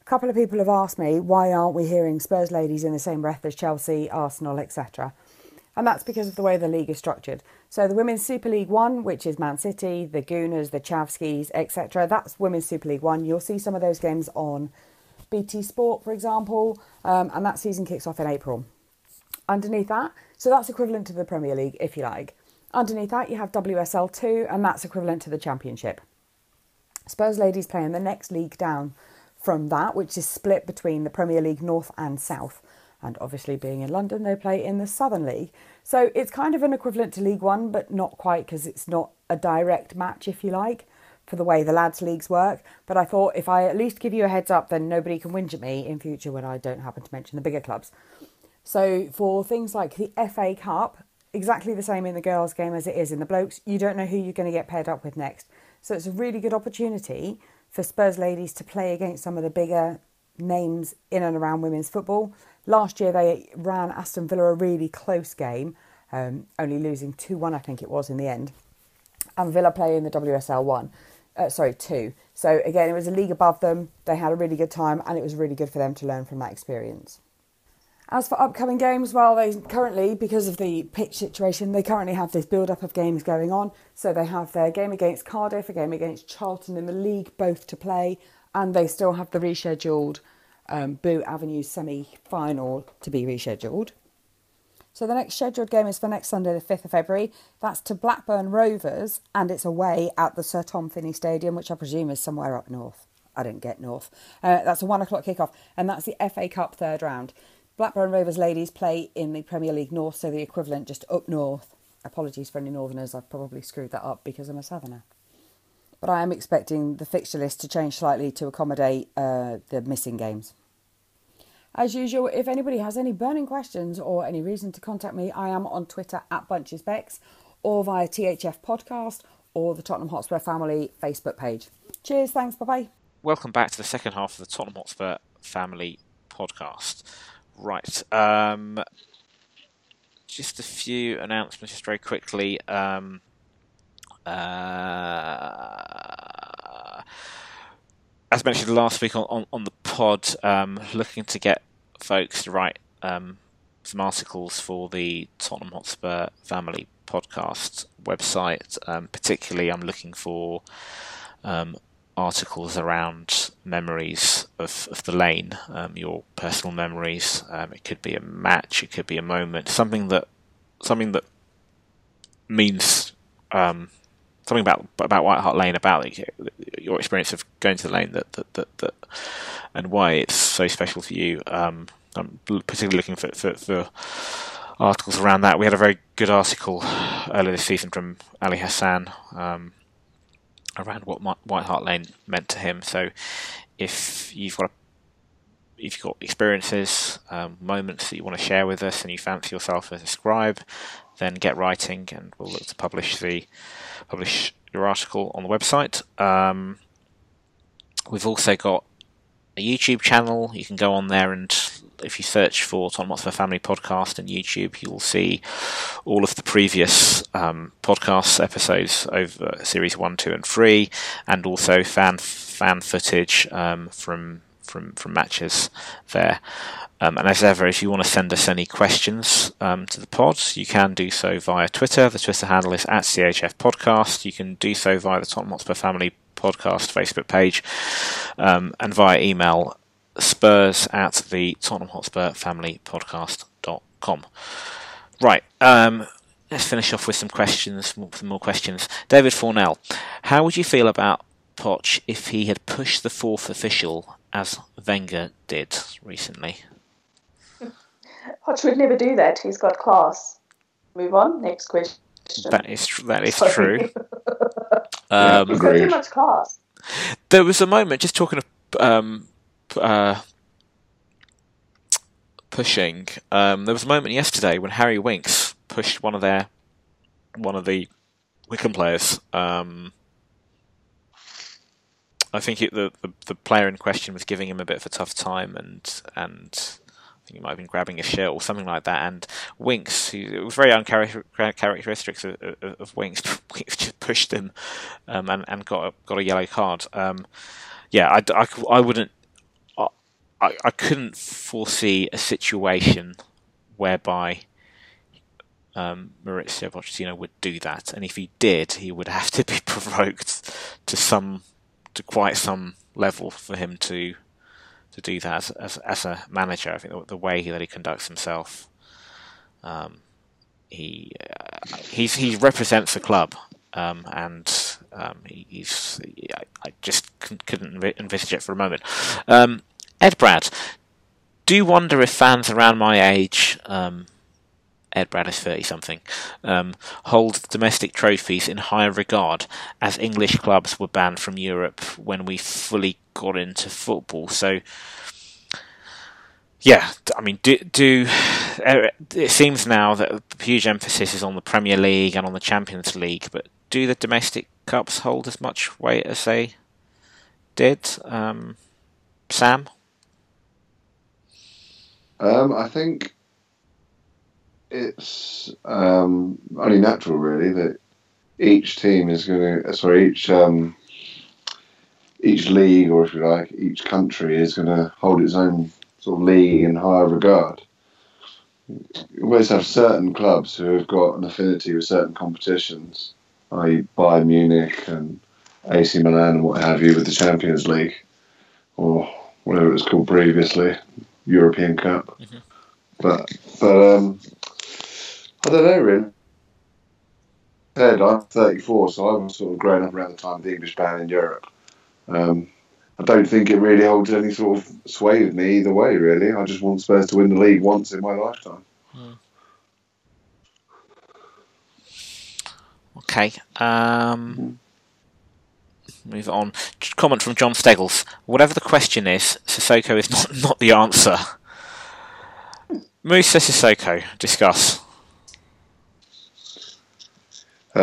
A couple of people have asked me why aren't we hearing Spurs ladies in the same breath as Chelsea, Arsenal, etc. And that's because of the way the league is structured. So the Women's Super League One, which is Man City, the Gooners, the Chavskis, etc. That's Women's Super League One. You'll see some of those games on BT Sport, for example, um, and that season kicks off in April. Underneath that, so that's equivalent to the Premier League, if you like. Underneath that, you have WSL2, and that's equivalent to the Championship. Spurs ladies play in the next league down from that, which is split between the Premier League North and South. And obviously, being in London, they play in the Southern League. So it's kind of an equivalent to League One, but not quite because it's not a direct match, if you like, for the way the lads' leagues work. But I thought if I at least give you a heads up, then nobody can whinge at me in future when I don't happen to mention the bigger clubs. So for things like the FA Cup, exactly the same in the girls' game as it is in the blokes. You don't know who you're going to get paired up with next. So it's a really good opportunity for Spurs ladies to play against some of the bigger names in and around women's football. Last year they ran Aston Villa a really close game, um, only losing 2 1, I think it was, in the end. And Villa play in the WSL 1. Uh, sorry, 2. So again, it was a league above them. They had a really good time, and it was really good for them to learn from that experience. As for upcoming games, well, they currently, because of the pitch situation, they currently have this build up of games going on. So they have their game against Cardiff, a game against Charlton in the league, both to play, and they still have the rescheduled um, Boo Avenue semi final to be rescheduled. So the next scheduled game is for next Sunday, the 5th of February. That's to Blackburn Rovers, and it's away at the Sir Tom Finney Stadium, which I presume is somewhere up north. I don't get north. Uh, that's a one o'clock kickoff, and that's the FA Cup third round. Blackburn Rovers ladies play in the Premier League North, so the equivalent just up north. Apologies for any northerners, I've probably screwed that up because I'm a southerner. But I am expecting the fixture list to change slightly to accommodate uh, the missing games. As usual, if anybody has any burning questions or any reason to contact me, I am on Twitter at BunchesBex or via THF Podcast or the Tottenham Hotspur Family Facebook page. Cheers, thanks, bye bye. Welcome back to the second half of the Tottenham Hotspur Family Podcast. Right. Um, just a few announcements, just very quickly. Um, uh, as mentioned last week on, on, on the pod, um, looking to get folks to write um, some articles for the Tottenham Hotspur Family Podcast website. Um, particularly, I'm looking for um, articles around memories of, of the lane, um, your personal memories. Um, it could be a match, it could be a moment, something that something that means um, something about about White Hart Lane, about your experience of going to the lane, that that, that, that and why it's so special for you. Um, I'm particularly looking for, for, for articles around that. We had a very good article earlier this season from Ali Hassan um, around what White Hart Lane meant to him. So if you've got a, if you've got experiences, um, moments that you want to share with us, and you fancy yourself as a scribe, then get writing, and we'll look to publish the publish your article on the website. Um, we've also got a YouTube channel. You can go on there and if you search for Tottenham Hotspur Family Podcast on YouTube, you will see all of the previous um, podcast episodes over series one, two, and three, and also fan fan footage um, from from from matches there. Um, and as ever, if you want to send us any questions um, to the pod, you can do so via Twitter. The Twitter handle is at THF Podcast. You can do so via the Tottenham Hotspur Family Podcast Facebook page um, and via email spurs at the Tottenham Hotspur Family Podcast.com. Right, um, let's finish off with some questions, some more questions. David Fornell, how would you feel about Poch if he had pushed the fourth official as Wenger did recently? Poch would never do that. He's got class. Move on. Next question. That is that is true. um, He's got too much class. There was a moment, just talking of um, uh, pushing. Um, there was a moment yesterday when Harry Winks pushed one of their one of the Wycombe players. Um, I think it, the, the, the player in question was giving him a bit of a tough time, and and I think he might have been grabbing a shirt or something like that. And Winks, it was very uncharacteristic of, of, of Winks, Winks just pushed him um, and and got a, got a yellow card. Um, yeah, I, I, I wouldn't I, I couldn't foresee a situation whereby um, Mauricio Pochettino would do that, and if he did, he would have to be provoked to some to quite some level for him to to do that as as, as a manager. I think the, the, way that he conducts himself, um, he uh, he represents the club, um, and um, he, he's I, I just couldn't envisage it for a moment. Um, Ed Brad, do wonder if fans around my age, um, Ed Brad is 30 something, um, hold domestic trophies in higher regard as English clubs were banned from Europe when we fully got into football. So, yeah, I mean, do, do uh, it seems now that a huge emphasis is on the Premier League and on the Champions League, but do the domestic cups hold as much weight as they did? Um, Sam? Um, I think it's um, only natural, really, that each team is going to, sorry, each um, each league, or if you like, each country is going to hold its own sort of league in higher regard. You always have certain clubs who have got an affinity with certain competitions, i.e., Bayern Munich and AC Milan and what have you, with the Champions League, or whatever it was called previously. European Cup. Mm-hmm. But but um, I don't know really. Said I'm 34, so I was sort of growing up around the time of the English ban in Europe. Um, I don't think it really holds any sort of sway with me either way. Really, I just want Spurs to win the league once in my lifetime. Okay. Um, move on. Comment from John Steggles. Whatever the question is, Sissoko is not, not the answer. Moussa Sissoko, discuss.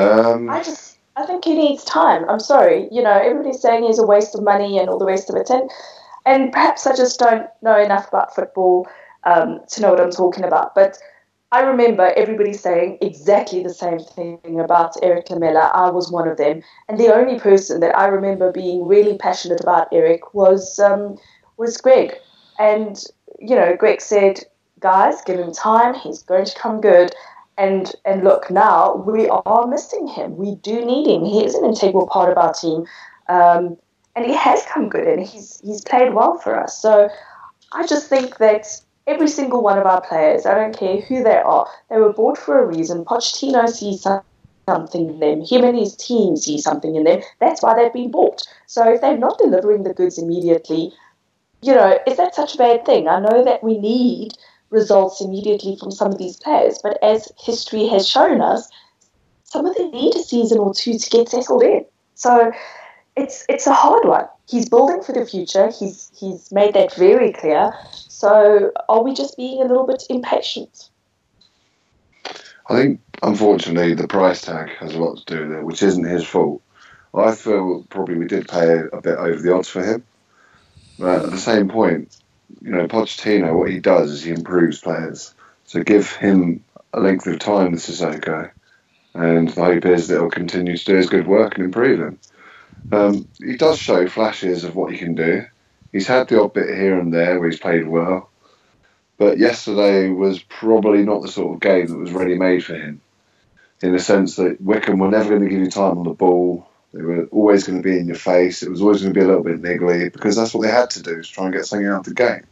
Um, I just, I think he needs time. I'm sorry. You know, everybody's saying he's a waste of money and all the rest of it. And, and perhaps I just don't know enough about football um, to know what I'm talking about. But I remember everybody saying exactly the same thing about Erik Lamela. I was one of them. And the only person that I remember being really passionate about Erik was, um, was Greg. And, you know, Greg said, guys, give him time. He's going to come good. And and look, now we are missing him. We do need him. He is an integral part of our team, um, and he has come good and he's he's played well for us. So I just think that every single one of our players, I don't care who they are, they were bought for a reason. Pochettino sees something in them. Him and his team see something in them. That's why they've been bought. So if they're not delivering the goods immediately, you know, is that such a bad thing? I know that we need results immediately from some of these players. But as history has shown us, some of them need a season or two to get settled in. So it's it's a hard one. He's building for the future. He's he's made that very clear. So are we just being a little bit impatient? I think, unfortunately, the price tag has a lot to do with it, which isn't his fault. I feel probably we did pay a bit over the odds for him. But at the same point, you know, Pochettino, what he does is he improves players. So give him a length of time with Sissoko, and the hope is that he'll continue to do his good work and improve him. Um, he does show flashes of what he can do. He's had the odd bit here and there where he's played well, but yesterday was probably not the sort of game that was ready made for him. In the sense that Wycombe were never going to give you time on the ball. They were always going to be in your face. It was always going to be a little bit niggly because that's what they had to do is try and get something out of the game.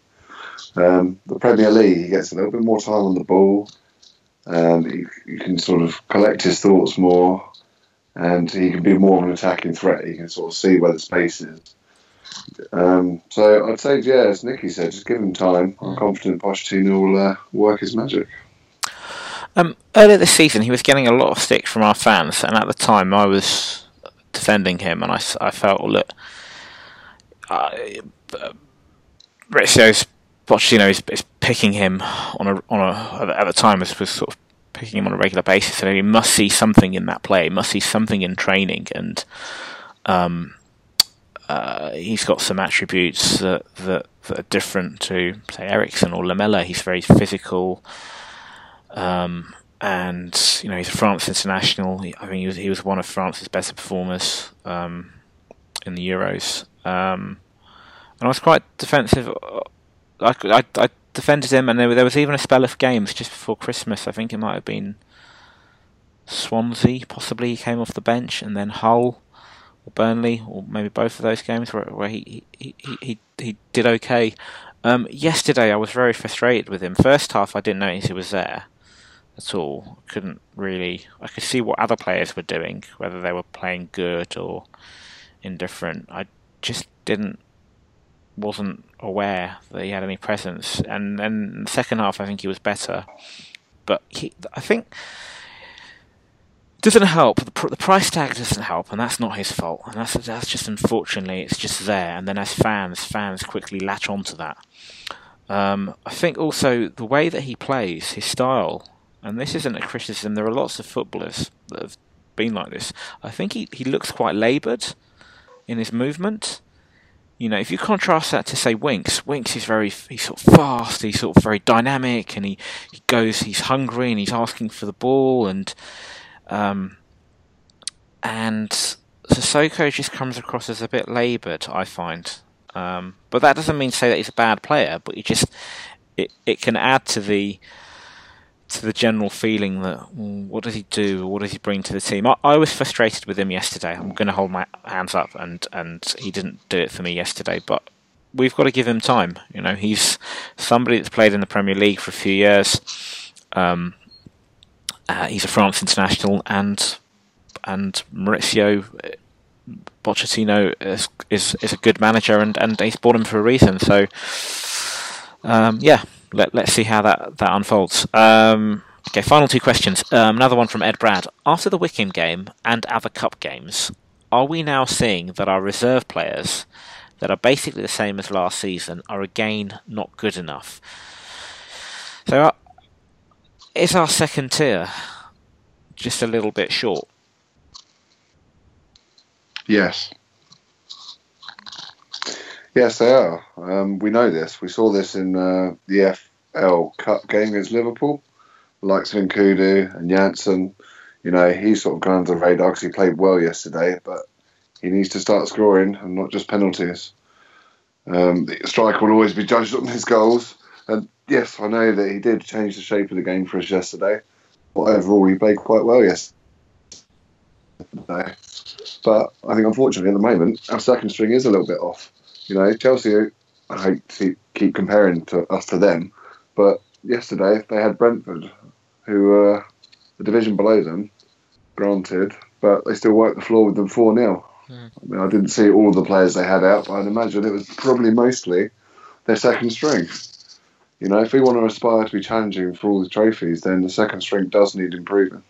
Um, the Premier League, he gets a little bit more time on the ball. Um, he, he, can sort of collect his thoughts more, and he can be more of an attacking threat. He can sort of see where the space is. Um, so I'd say, yeah, as Nici said, just give him time. I'm confident Pochettino will uh, work his magic. Um, earlier this season, he was getting a lot of stick from our fans, and at the time, I was defending him, and I, I felt, well, look, uh, Rizzio's Pochettino is, is picking him on a on a at the time was, was sort of picking him on a regular basis, and he must see something in that play, must see something in training, and um, uh, he's got some attributes that, that that are different to say Eriksen or Lamela. He's very physical. Um, and you know he's a France international. I think he was he was one of France's best performers um, in the Euros, um, and I was quite defensive. I, I, I, defended him, and there, there was even a spell of games just before Christmas. I think it might have been Swansea, possibly he came off the bench, and then Hull or Burnley, or maybe both of those games where, where he, he, he, he, he did okay. Um, yesterday I was very frustrated with him. First half I didn't notice he was there at all. Couldn't really. I could see what other players were doing, whether they were playing good or indifferent. I just didn't, wasn't aware that he had any presence. And then the second half, I think he was better. But he, I think doesn't help. The, pr- the, price tag doesn't help, and that's not his fault. And that's that's just unfortunately, it's just there. And then as fans, fans quickly latch onto that. Um, I think also the way that he plays, his style, and this isn't a criticism. There are lots of footballers that have been like this. I think he, he looks quite laboured in his movement. You know, if you contrast that to say Winks, Winks is very he's sort of fast, he's sort of very dynamic, and he, he goes, he's hungry, and he's asking for the ball, and um, and Sissoko just comes across as a bit laboured, I find. Um, but that doesn't mean to say that he's a bad player, but he just it it can add to the to the general feeling that mm, what does he do? What does he bring to the team? I, I was frustrated with him yesterday. I'm going to hold my hands up, and and he didn't do it for me yesterday. But we've got to give him time. You know, he's somebody that's played in the Premier League for a few years. Um, Uh, he's a France international, and and Mauricio Pochettino is, is is a good manager, and, and he's bought him for a reason. So, um, yeah, let let's see how that that unfolds. Um, okay, final two questions. Um, another one from Ed Brad. After the Wycombe game and other cup games, are we now seeing that our reserve players, that are basically the same as last season, are again not good enough? So, uh, is our second tier just a little bit short? Yes. Yes, they are. Um, we know this. We saw this in uh, the FL Cup game against Liverpool. The likes of Nkoudou and Janssen. You know, he's sort of gone under the radar because he played well yesterday, but he needs to start scoring and not just penalties. Um, the striker will always be judged on his goals. And yes, I know that he did change the shape of the game for us yesterday. But overall, he played quite well yesterday. But I think, unfortunately, at the moment, our second string is a little bit off. You know, Chelsea, I hate to keep comparing to us to them, but yesterday they had Brentford, who were the division below them, granted, but they still worked the floor with them 4 0. Mm. I mean, I didn't see all the players they had out, but I'd imagine it was probably mostly their second string. You know, if we want to aspire to be challenging for all the trophies, then the second string does need improving.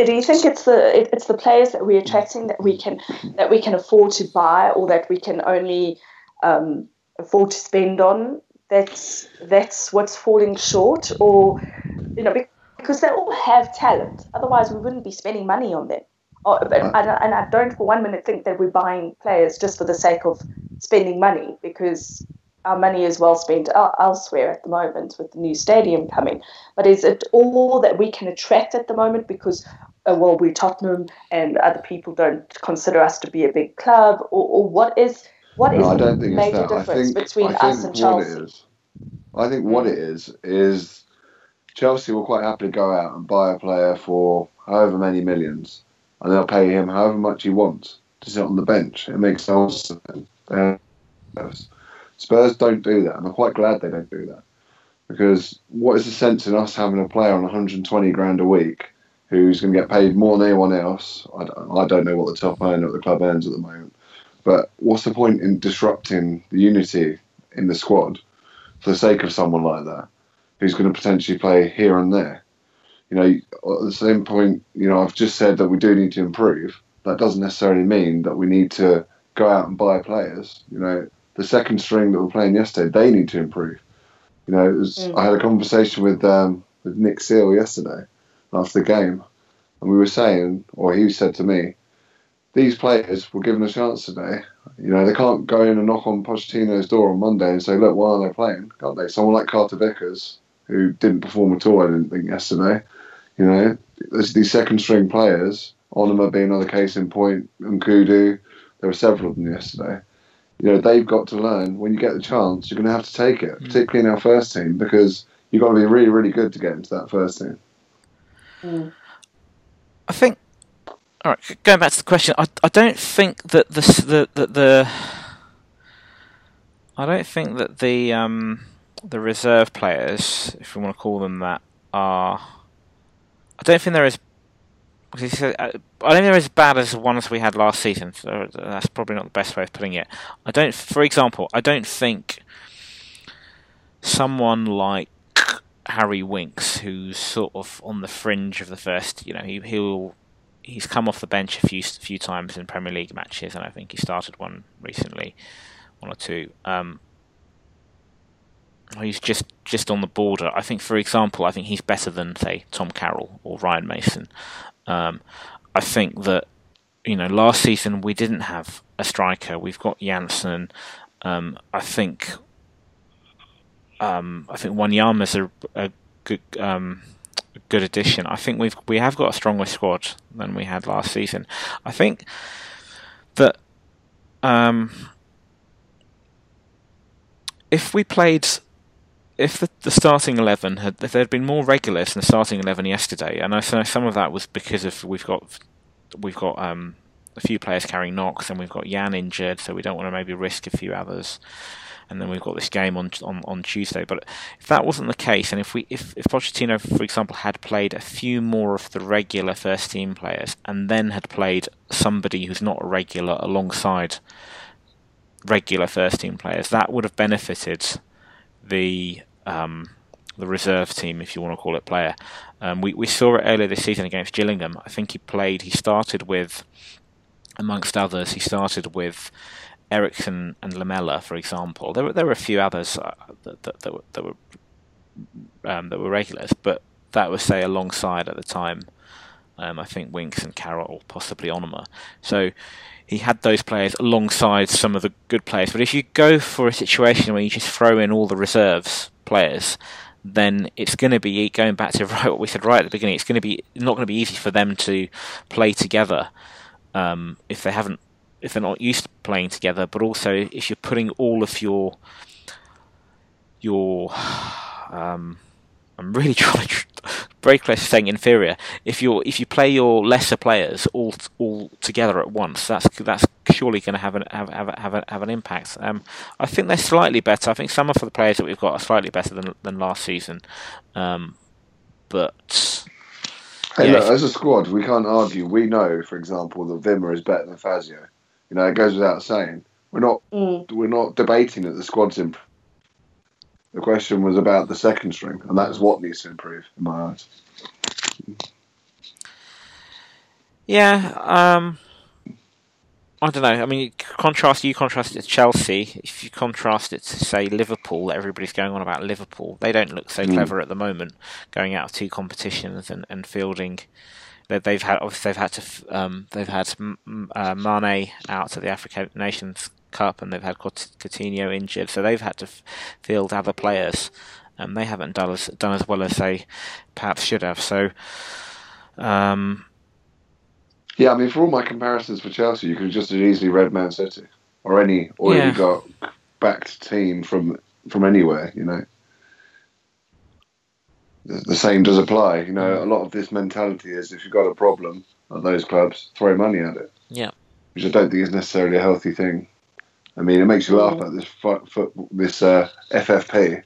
So, do you think it's the it's the players that we're attracting that we can that we can afford to buy, or that we can only um, afford to spend on? That's that's what's falling short, or you know, because they all have talent. Otherwise, we wouldn't be spending money on them. Oh, but I, and I don't for one minute think that we're buying players just for the sake of spending money because our money is well spent elsewhere at the moment with the new stadium coming. But is it all that we can attract at the moment because, uh, well, we're Tottenham and other people don't consider us to be a big club, or, or what is what is no, the major difference think, between us and Chelsea? I think what it is is Chelsea will quite happily go out and buy a player for however many millions, and they'll pay him however much he wants to sit on the bench. It makes no sense. Spurs don't do that, and I'm quite glad they don't do that. Because what is the sense in us having a player on 120 grand a week who's going to get paid more than anyone else? I don't, I don't know what the top earner at the club earns at the moment. But what's the point in disrupting the unity in the squad for the sake of someone like that who's going to potentially play here and there? You know, at the same point, you know, I've just said that we do need to improve. That doesn't necessarily mean that we need to go out and buy players. You know, the second string that were playing yesterday, they need to improve. You know, was, mm. I had a conversation with um, with Nick Seal yesterday after the game, and we were saying, or he said to me, these players were given a chance today. You know, they can't go in and knock on Pochettino's door on Monday and say, look, why aren't they playing? Can't they? Someone like Carter Vickers, who didn't perform at all, I didn't think, yesterday. You know, there's these second string players, Onomah being another case in point, Nkoudou, there were several of them yesterday you know they've got to learn when you get the chance you're going to have to take it, mm. particularly in our first team because you've got to be really really good to get into that first team. Mm. I think. All right, going back to the question, I, I don't think that the the the, the I don't think that the um, the reserve players, if we want to call them that, are. I don't think they're as uh, I don't think they're as bad as the ones we had last season. So that's probably not the best way of putting it. I don't, for example, I don't think someone like Harry Winks, who's sort of on the fringe of the first, you know, he, he'll he's come off the bench a few few times in Premier League matches, and I think he started one recently, one or two. Um, he's just just on the border. I think, for example, I think he's better than say Tom Carroll or Ryan Mason. Um, I think that you know last season we didn't have a striker. We've got Janssen. Um, I think um, I think Wanyama's a, a good um, good addition. I think we've we have got a stronger squad than we had last season. I think that um, if we played if the, the starting eleven had if there had been more regulars in the starting eleven yesterday, and I know some of that was because of we've got we've got um, a few players carrying knocks, and we've got Jan injured, so we don't want to maybe risk a few others. And then we've got this game on on, on Tuesday. But if that wasn't the case, and if we if if Pochettino, for example, had played a few more of the regular first team players, and then had played somebody who's not a regular alongside regular first team players, that would have benefited the um, the reserve team, if you want to call it player. Um, we we saw it earlier this season against Gillingham. I think he played. He started with, amongst others, he started with Eriksen and Lamela, for example. There were there were a few others uh, that, that, that, were that were um, that were regulars, but that was say alongside at the time. Um, I think Winks and Carroll, possibly Onomah. So he had those players alongside some of the good players. But if you go for a situation where you just throw in all the reserves players, then it's going to be going back to right what we said right at the beginning. It's going to be not going to be easy for them to play together um, if they haven't if they're not used to playing together. But also if you're putting all of your your um, I'm really trying to very close to saying inferior. If you if you play your lesser players all all together at once, that's that's surely going to have an have have have, a, have an impact. Um, I think they're slightly better. I think some of the players that we've got are slightly better than than last season, um, but. Hey, Yeah, look, if- as a squad, we can't argue. We know, for example, that Wimmer is better than Fazio. You know, it goes without saying. We're not Mm. we're not debating that the squad's imp- The question was about the second string, and that's what needs to improve in my eyes. Yeah, um, I don't know. I mean, contrast you contrast it to Chelsea. If you contrast it to say Liverpool, everybody's going on about Liverpool. They don't look so Mm. clever at the moment, going out of two competitions and, and fielding. They, they've had obviously they've had to um, they've had uh, Mane out to the African Nations Cup, and they've had Couti- Coutinho injured, so they've had to f- field other players. and they haven't done as done as well as they perhaps should have. So. Um, Yeah, I mean, for all my comparisons for Chelsea, you could have just as easily read Man City or any or Yeah. got backed team from from anywhere. You know, the, the same does apply. You know, a lot of this mentality is if you've got a problem at those clubs, throw money at it. Yeah. which I don't think is necessarily a healthy thing. I mean, it makes you laugh Mm. at this fu- fu- this uh, FFP.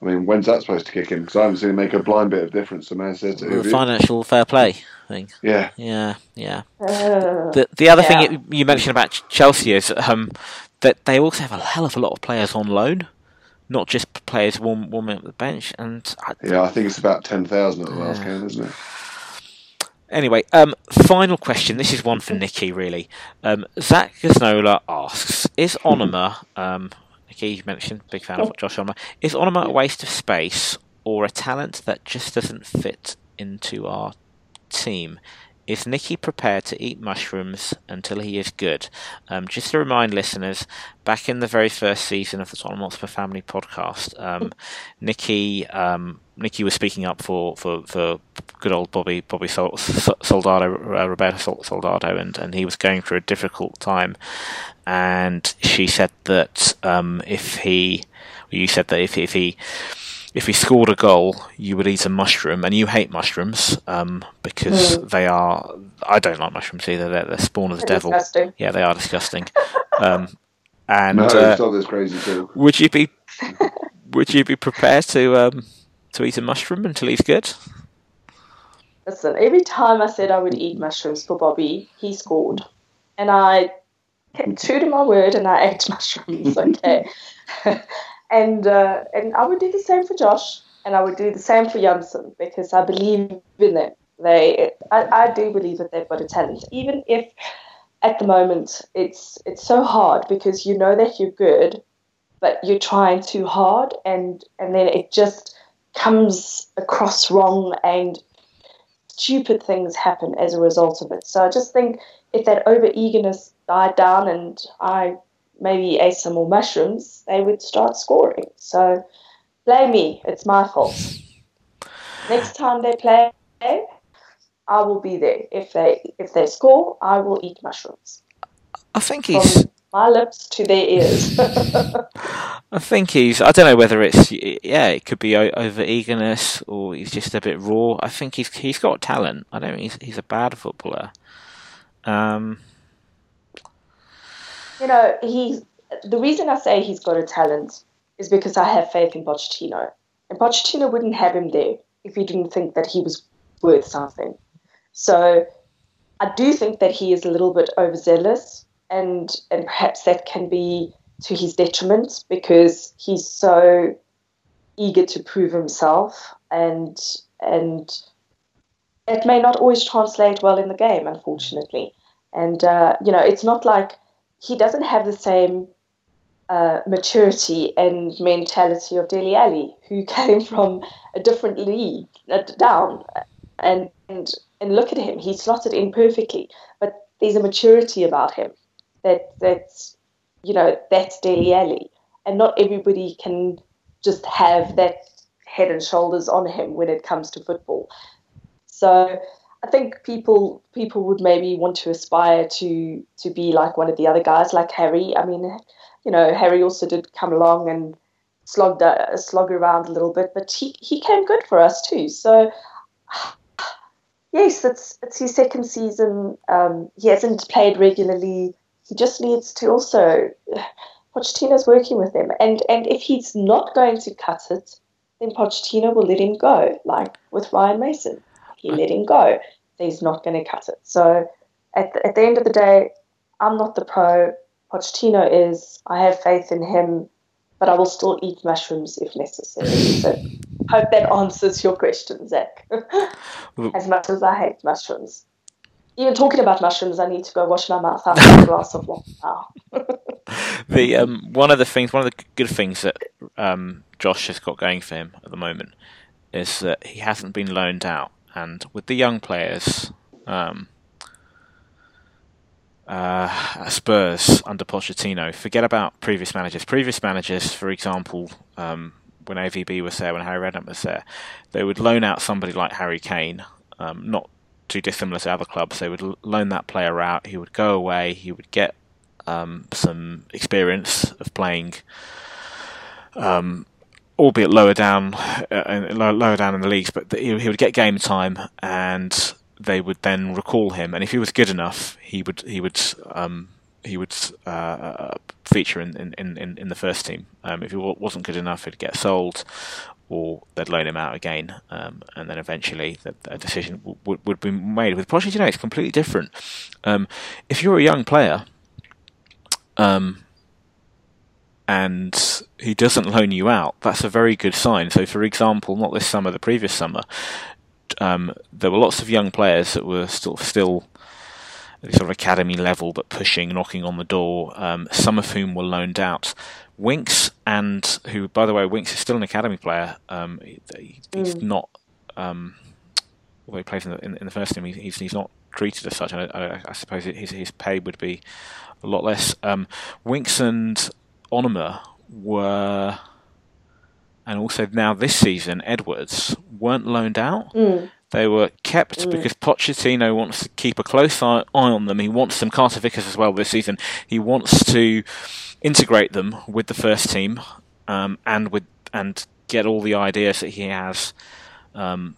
I mean, when's that supposed to kick in? Because I haven't seen it make a blind bit of difference to Man City. the financial fair play thing. Yeah, Yeah, yeah. Uh, The the other Yeah. thing you- you mentioned about Chelsea is um, that they also have a hell of a lot of players on loan, not just players warm, warming up the bench. And I, yeah. I think it's about ten thousand at the last Yeah. game, isn't it? anyway, um, final question. This is one for Nici, really. Um, Zach Gaznola asks: Is Onomah, um, Nici you mentioned, big fan of Josh Onomah, is Onomah a waste of space or a talent that just doesn't fit into our team? Is Nici prepared to eat mushrooms until he is good? Um, just to remind listeners, back in the very first season of the Tottenham Hotspur Family podcast, um, Nici um, Nici was speaking up for, for, for good old Bobby Bobby Sol- Soldado uh, Roberto Sol- Soldado, and, and he was going through a difficult time, and she said that um, if he, you said that if if he if he scored a goal, you would eat a mushroom, and you hate mushrooms um, because they are. I don't like mushrooms either. They're the spawn of the they're devil. disgusting. Yeah, they are disgusting. um, and No, uh, stop this crazy talk. would you be would you be prepared to um, to eat a mushroom until he's good? Listen, every time I said I would eat mushrooms for Bobby, he scored. And I kept true to my word and I ate mushrooms, okay? And uh, and I would do the same for Josh and I would do the same for Janssen because I believe in them. They, I, I do believe that they've got a talent, even if at the moment it's it's so hard because you know that you're good, but you're trying too hard and and then it just comes across wrong and stupid things happen as a result of it. So I just think if that over eagerness died down and I maybe ate some more mushrooms, they would start scoring. So blame me, it's my fault. Next time they play, I will be there. If they if they score, I will eat mushrooms. I think he's. From my lips to their ears. I think he's. I don't know whether it's. Yeah, it could be over eagerness or he's just a bit raw. I think he's he's got talent. I don't. think He's he's a bad footballer. Um. You know, he's the reason I say he's got a talent is because I have faith in Pochettino. And Pochettino wouldn't have him there if he didn't think that he was worth something. So I do think that he is a little bit overzealous, and and perhaps that can be to his detriment because he's so eager to prove himself, and and it may not always translate well in the game, unfortunately. And uh, you know, it's not like he doesn't have the same uh, maturity and mentality of Dele Alli, who came from a different league uh, down, and, and and look at him, he slotted in perfectly. But there's a maturity about him that that's you know that's Dele Alli, and not everybody can just have that head and shoulders on him when it comes to football. So I think people people would maybe want to aspire to to be like one of the other guys, like Harry. I mean, you know, Harry also did come along and slogged uh, slog around a little bit, but he, he came good for us too. So yes, it's it's his second season. Um, he hasn't played regularly. He just needs to also. Pochettino's working with him, and and if he's not going to cut it, then Pochettino will let him go, like with Ryan Mason. He let him go. He's not going to cut it. So at the, at the end of the day, I'm not the pro. Pochettino is. I have faith in him, but I will still eat mushrooms if necessary. So hope that answers your question, Zach. as much as I hate mushrooms. Even talking about mushrooms, I need to go wash my mouth after a glass of water now. the um, one of the things, one of the good things that um, Josh has got going for him at the moment is that he hasn't been loaned out, and with the young players, um, uh, Spurs under Pochettino, forget about previous managers. Previous managers, for example, um, when AVB was there, when Harry Redknapp was there, they would loan out somebody like Harry Kane, um, not too dissimilar to other clubs. They would loan that player out. He would go away. He would get um, some experience of playing, um, albeit lower down, uh, lower down in the leagues. But he, he would get game time, and they would then recall him. And if he was good enough, he would he would um, he would uh, feature in, in, in, in the first team. Um, if he wasn't good enough, he'd get sold, or they'd loan him out again, um, and then eventually the, a decision w- would, would be made. With Pochettino, it's completely different. Um, if you're a young player, um, and he doesn't loan you out, that's a very good sign. So, for example, not this summer, the previous summer, um, there were lots of young players that were still still sort of academy level, but pushing, knocking on the door. Um, some of whom were loaned out. Winks and who, by the way, Winks is still an academy player. Um, he, he's mm. not. Um, although he plays in the, in, in the first team, he's, he's not treated as such. I, I, I, suppose his his pay would be a lot less. Um, Winks and Onomah were, and also now this season, Edwards weren't loaned out. Mm. They were kept mm. because Pochettino wants to keep a close eye on them. He wants them, Carter Vickers as well this season. He wants to integrate them with the first team um, and with and get all the ideas that he has. Um,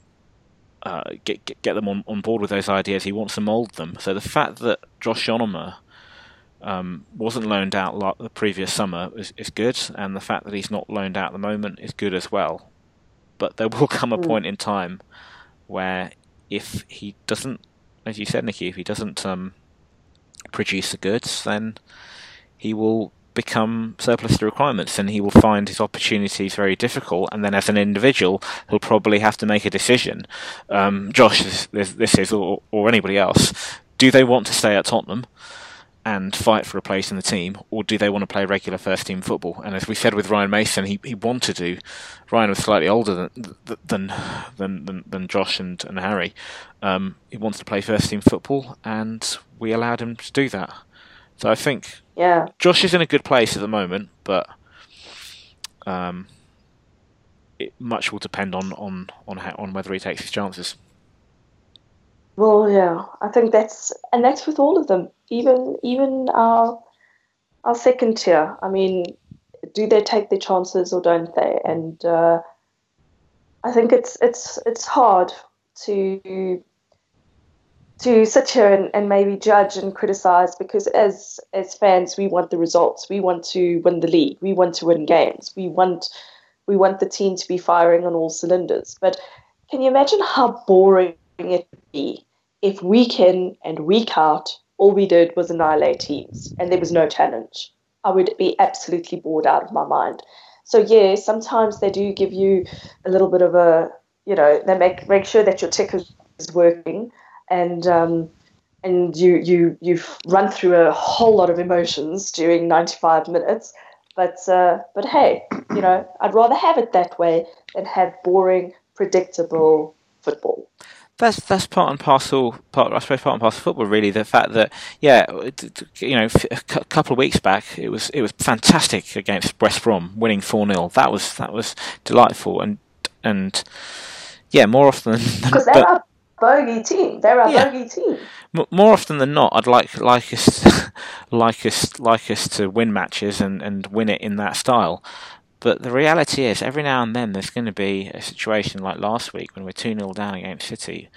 uh, get, get, get them on, on board with those ideas. He wants to mould them. So the fact that Josh Onomah um, wasn't loaned out like the previous summer is, is good, and the fact that he's not loaned out at the moment is good as well. But there will come a mm. point in time where if he doesn't, as you said, Nici, if he doesn't um, produce the goods, then he will become surplus to requirements and he will find his opportunities very difficult and then as an individual he'll probably have to make a decision um, Josh this, this is or, or anybody else do they want to stay at Tottenham and fight for a place in the team, or do they want to play regular first team football? And as we said with Ryan Mason, he, he wanted to. Ryan was slightly older than than than than, than Josh and, and Harry. Um, he wants to play first team football, and we allowed him to do that. So I think yeah, Josh is in a good place at the moment, but um, it much will depend on on on how, on whether he takes his chances. Well, yeah, I think that's and that's with all of them. Even even our our second tier. I mean, do they take their chances or don't they? And uh, I think it's it's it's hard to to sit here and, and maybe judge and criticize because as as fans we want the results we want to win the league we want to win games we want we want the team to be firing on all cylinders but can you imagine how boring it be if week in and week out all we did was annihilate teams and there was no challenge i would be absolutely bored out of my mind so yeah sometimes they do give you a little bit of a you know they make make sure that your ticker is working and um, and you you you've run through a whole lot of emotions during 95 minutes. But uh, but hey, you know, I'd rather have it that way than have boring, predictable football. That's that's part and parcel. Part I suppose part and parcel of football. Really, the fact that yeah, you know, a couple of weeks back it was it was fantastic against West Brom, winning four 0 That was that was delightful and and yeah, more often than because they're a bogey team. They're a yeah. bogey team. More often than not, I'd like like us like us like us to win matches and, and win it in that style. But the reality is, every now and then there's going to be a situation like last week when we're 2 0 down against City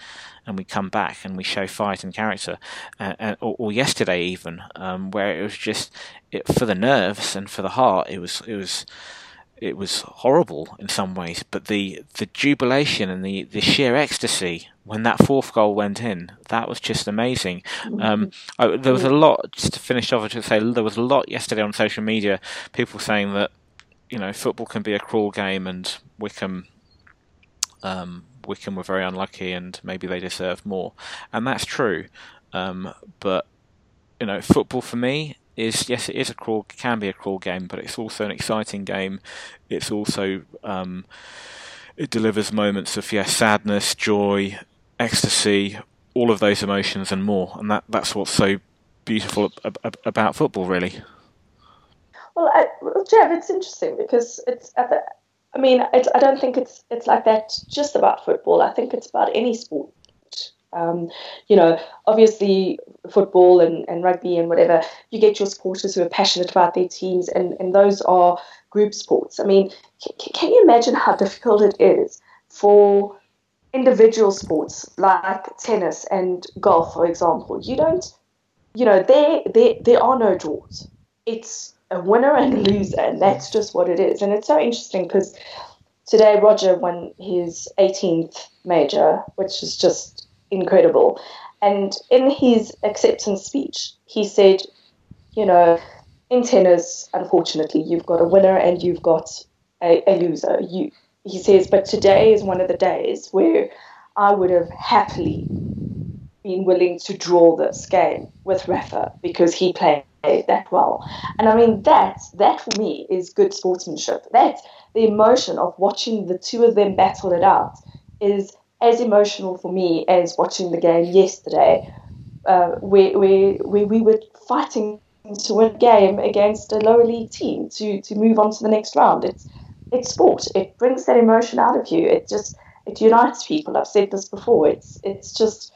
and we come back and we show fight and character, uh, uh, or, or, yesterday even, um, where it was just it, for the nerves and for the heart, it was it was it was horrible in some ways, but the the jubilation and the, the sheer ecstasy when that fourth goal went in, that was just amazing. Um, I, there was a lot just to finish off. I should say there was a lot yesterday on social media, people saying that you know football can be a cruel game, and Wycombe. Um, Wycombe were very unlucky, and maybe they deserve more, and that's true. Um, but you know, football for me is yes, it is a cruel, can be a cruel game, but it's also an exciting game. It's also um, it delivers moments of yes, sadness, joy, ecstasy, all of those emotions and more, and that that's what's so beautiful about football, really. Well, I, well, Jav, it's interesting because it's. at the. I mean, I don't think it's it's like that just about football. I think it's about any sport um, you know, obviously football and, and rugby and whatever, you get your supporters who are passionate about their teams, and, and those are group sports. I mean, can, can you imagine how difficult it is for individual sports like tennis and golf, for example? You don't, you know, there, there, there are no draws. It's a winner and a loser, and that's just what it is. And it's so interesting because today Roger won his 18th major, which is just incredible. And in his acceptance speech, he said, you know, in tennis, unfortunately, you've got a winner and you've got a, a loser. You, he says, but today is one of the days where I would have happily been willing to draw this game with Rafa because he played that well. And I mean, that, that for me is good sportsmanship. That, the emotion of watching the two of them battle it out is as emotional for me as watching the game yesterday, uh, where, where, where we were fighting to win a game against a lower league team to, to move on to the next round. It's it's sport. It brings that emotion out of you. It just it unites people. I've said this before. It's it's just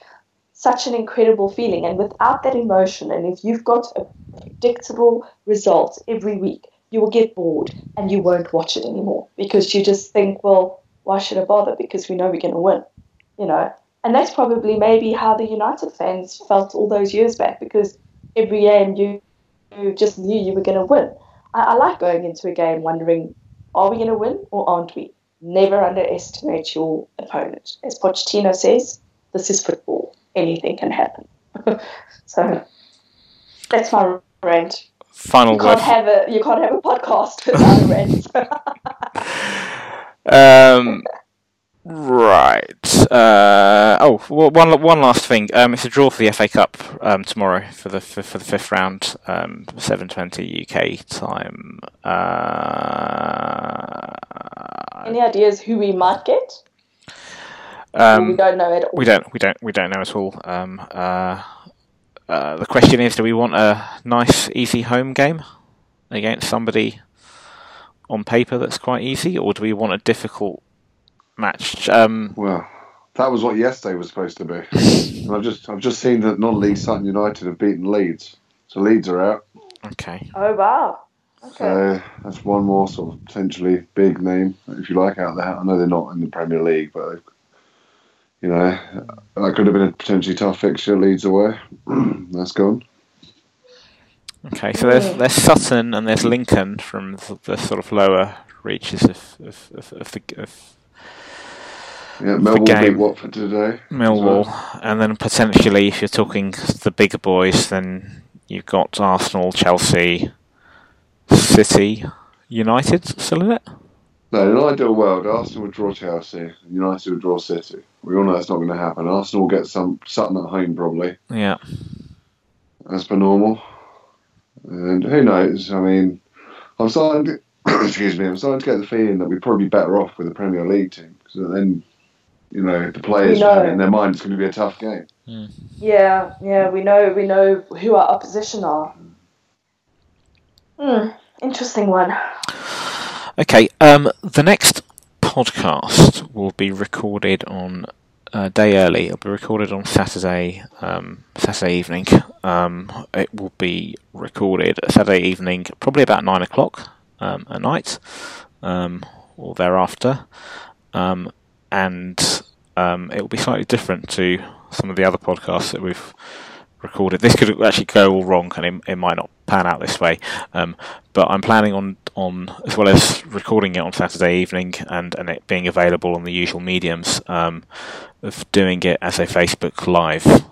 such an incredible feeling. And without that emotion, and if you've got a predictable result every week, you will get bored and you won't watch it anymore because you just think, well, why should I bother? Because we know we're going to win you know. And that's probably maybe how the United fans felt all those years back because every game you, you just knew you were going to win. I, I like going into a game wondering, are we going to win or aren't we? Never underestimate your opponent. As Pochettino says, this is football. Anything can happen. so that's my rant. Final you can't. Have a, you can't have a podcast without a rant. um, Right. Uh, oh, well, one one last thing. Um, it's a draw for the FA Cup um, tomorrow for the for, for the fifth round, um, seven twenty UK time. Uh, Any ideas who we might get? Um, we don't know at all. We don't. We don't. We don't know at all. Um, uh, uh, the question is: Do we want a nice, easy home game against somebody on paper that's quite easy, or do we want a difficult match. Um, well, that was what yesterday was supposed to be. and I've just I've just seen that non-league Sutton United have beaten Leeds, so Leeds are out. Okay. Oh wow. Okay. So that's one more sort of potentially big name, if you like, out there. I know they're not in the Premier League, but you know, that could have been a potentially tough fixture. Leeds away, that's gone. Okay, so there's there's Sutton and there's Lincoln from the, the sort of lower reaches of of, of, of the of Yeah, Millwall game. beat Watford today. Millwall, well. and then potentially if you're talking the bigger boys, then you've got Arsenal, Chelsea, City, United still in it. No, in an ideal world, Arsenal would draw Chelsea, United would draw City. We all know that's not going to happen. Arsenal will get some Sutton at home probably, Yeah, as per normal. And who knows? I mean, I'm starting to, excuse me, I'm starting to get the feeling that we'd probably be better off with the Premier League team because then, you know, the players We know. in their mind it's going to be a tough game. Yeah, yeah, we know we know who our opposition are. Hmm, interesting one. Okay, um, the next podcast will be recorded on a day early. It'll be recorded on Saturday, um, Saturday evening. Um, it will be recorded Saturday evening, probably about nine o'clock um, at night, um, or thereafter, um, and it will be slightly different to some of the other podcasts that we've recorded. This could actually go all wrong, and it, it might not pan out this way. Um, but I'm planning on, on as well as recording it on Saturday evening and, and it being available on the usual mediums, um, of doing it as a Facebook Live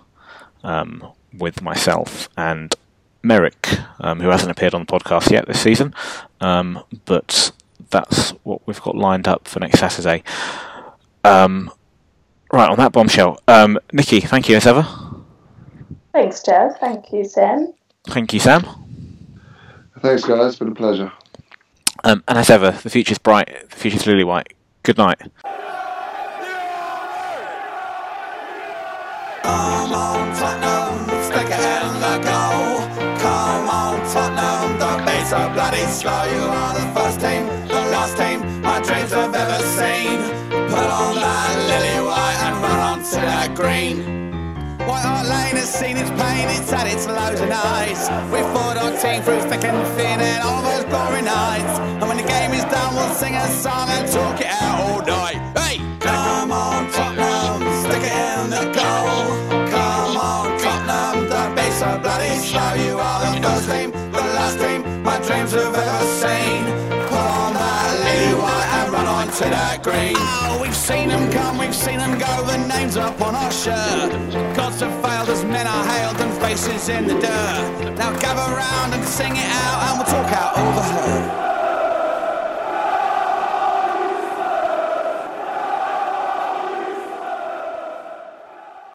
um, with myself and Merrick, um, who hasn't appeared on the podcast yet this season. Um, but that's what we've got lined up for next Saturday. Um, right on that bombshell, um, Nici, thank you as ever. Thanks, Jav. Thank you, Sam. Thank you, Sam. Thanks, guys. It's been a pleasure. Um, and as ever, the future's bright, the future's lily white. Good night. Come on, Tottenham, stick it in the goal. Come on, Tottenham, the beats are bloody slow. You are the first team, the last team my dreams have ever seen. Put on that lily white and run on to that green. Lane has seen its pain, it's had its lows and highs. We fought our team through thick and thin and all those glory nights. And when the game is done, we'll sing a song and talk it out all night. green. Oh, we've seen them come, we've seen them go, the names up on our shirt. Gods have failed as men are hailed and faces in the dirt. Now gather round and sing it out and we'll talk out over her.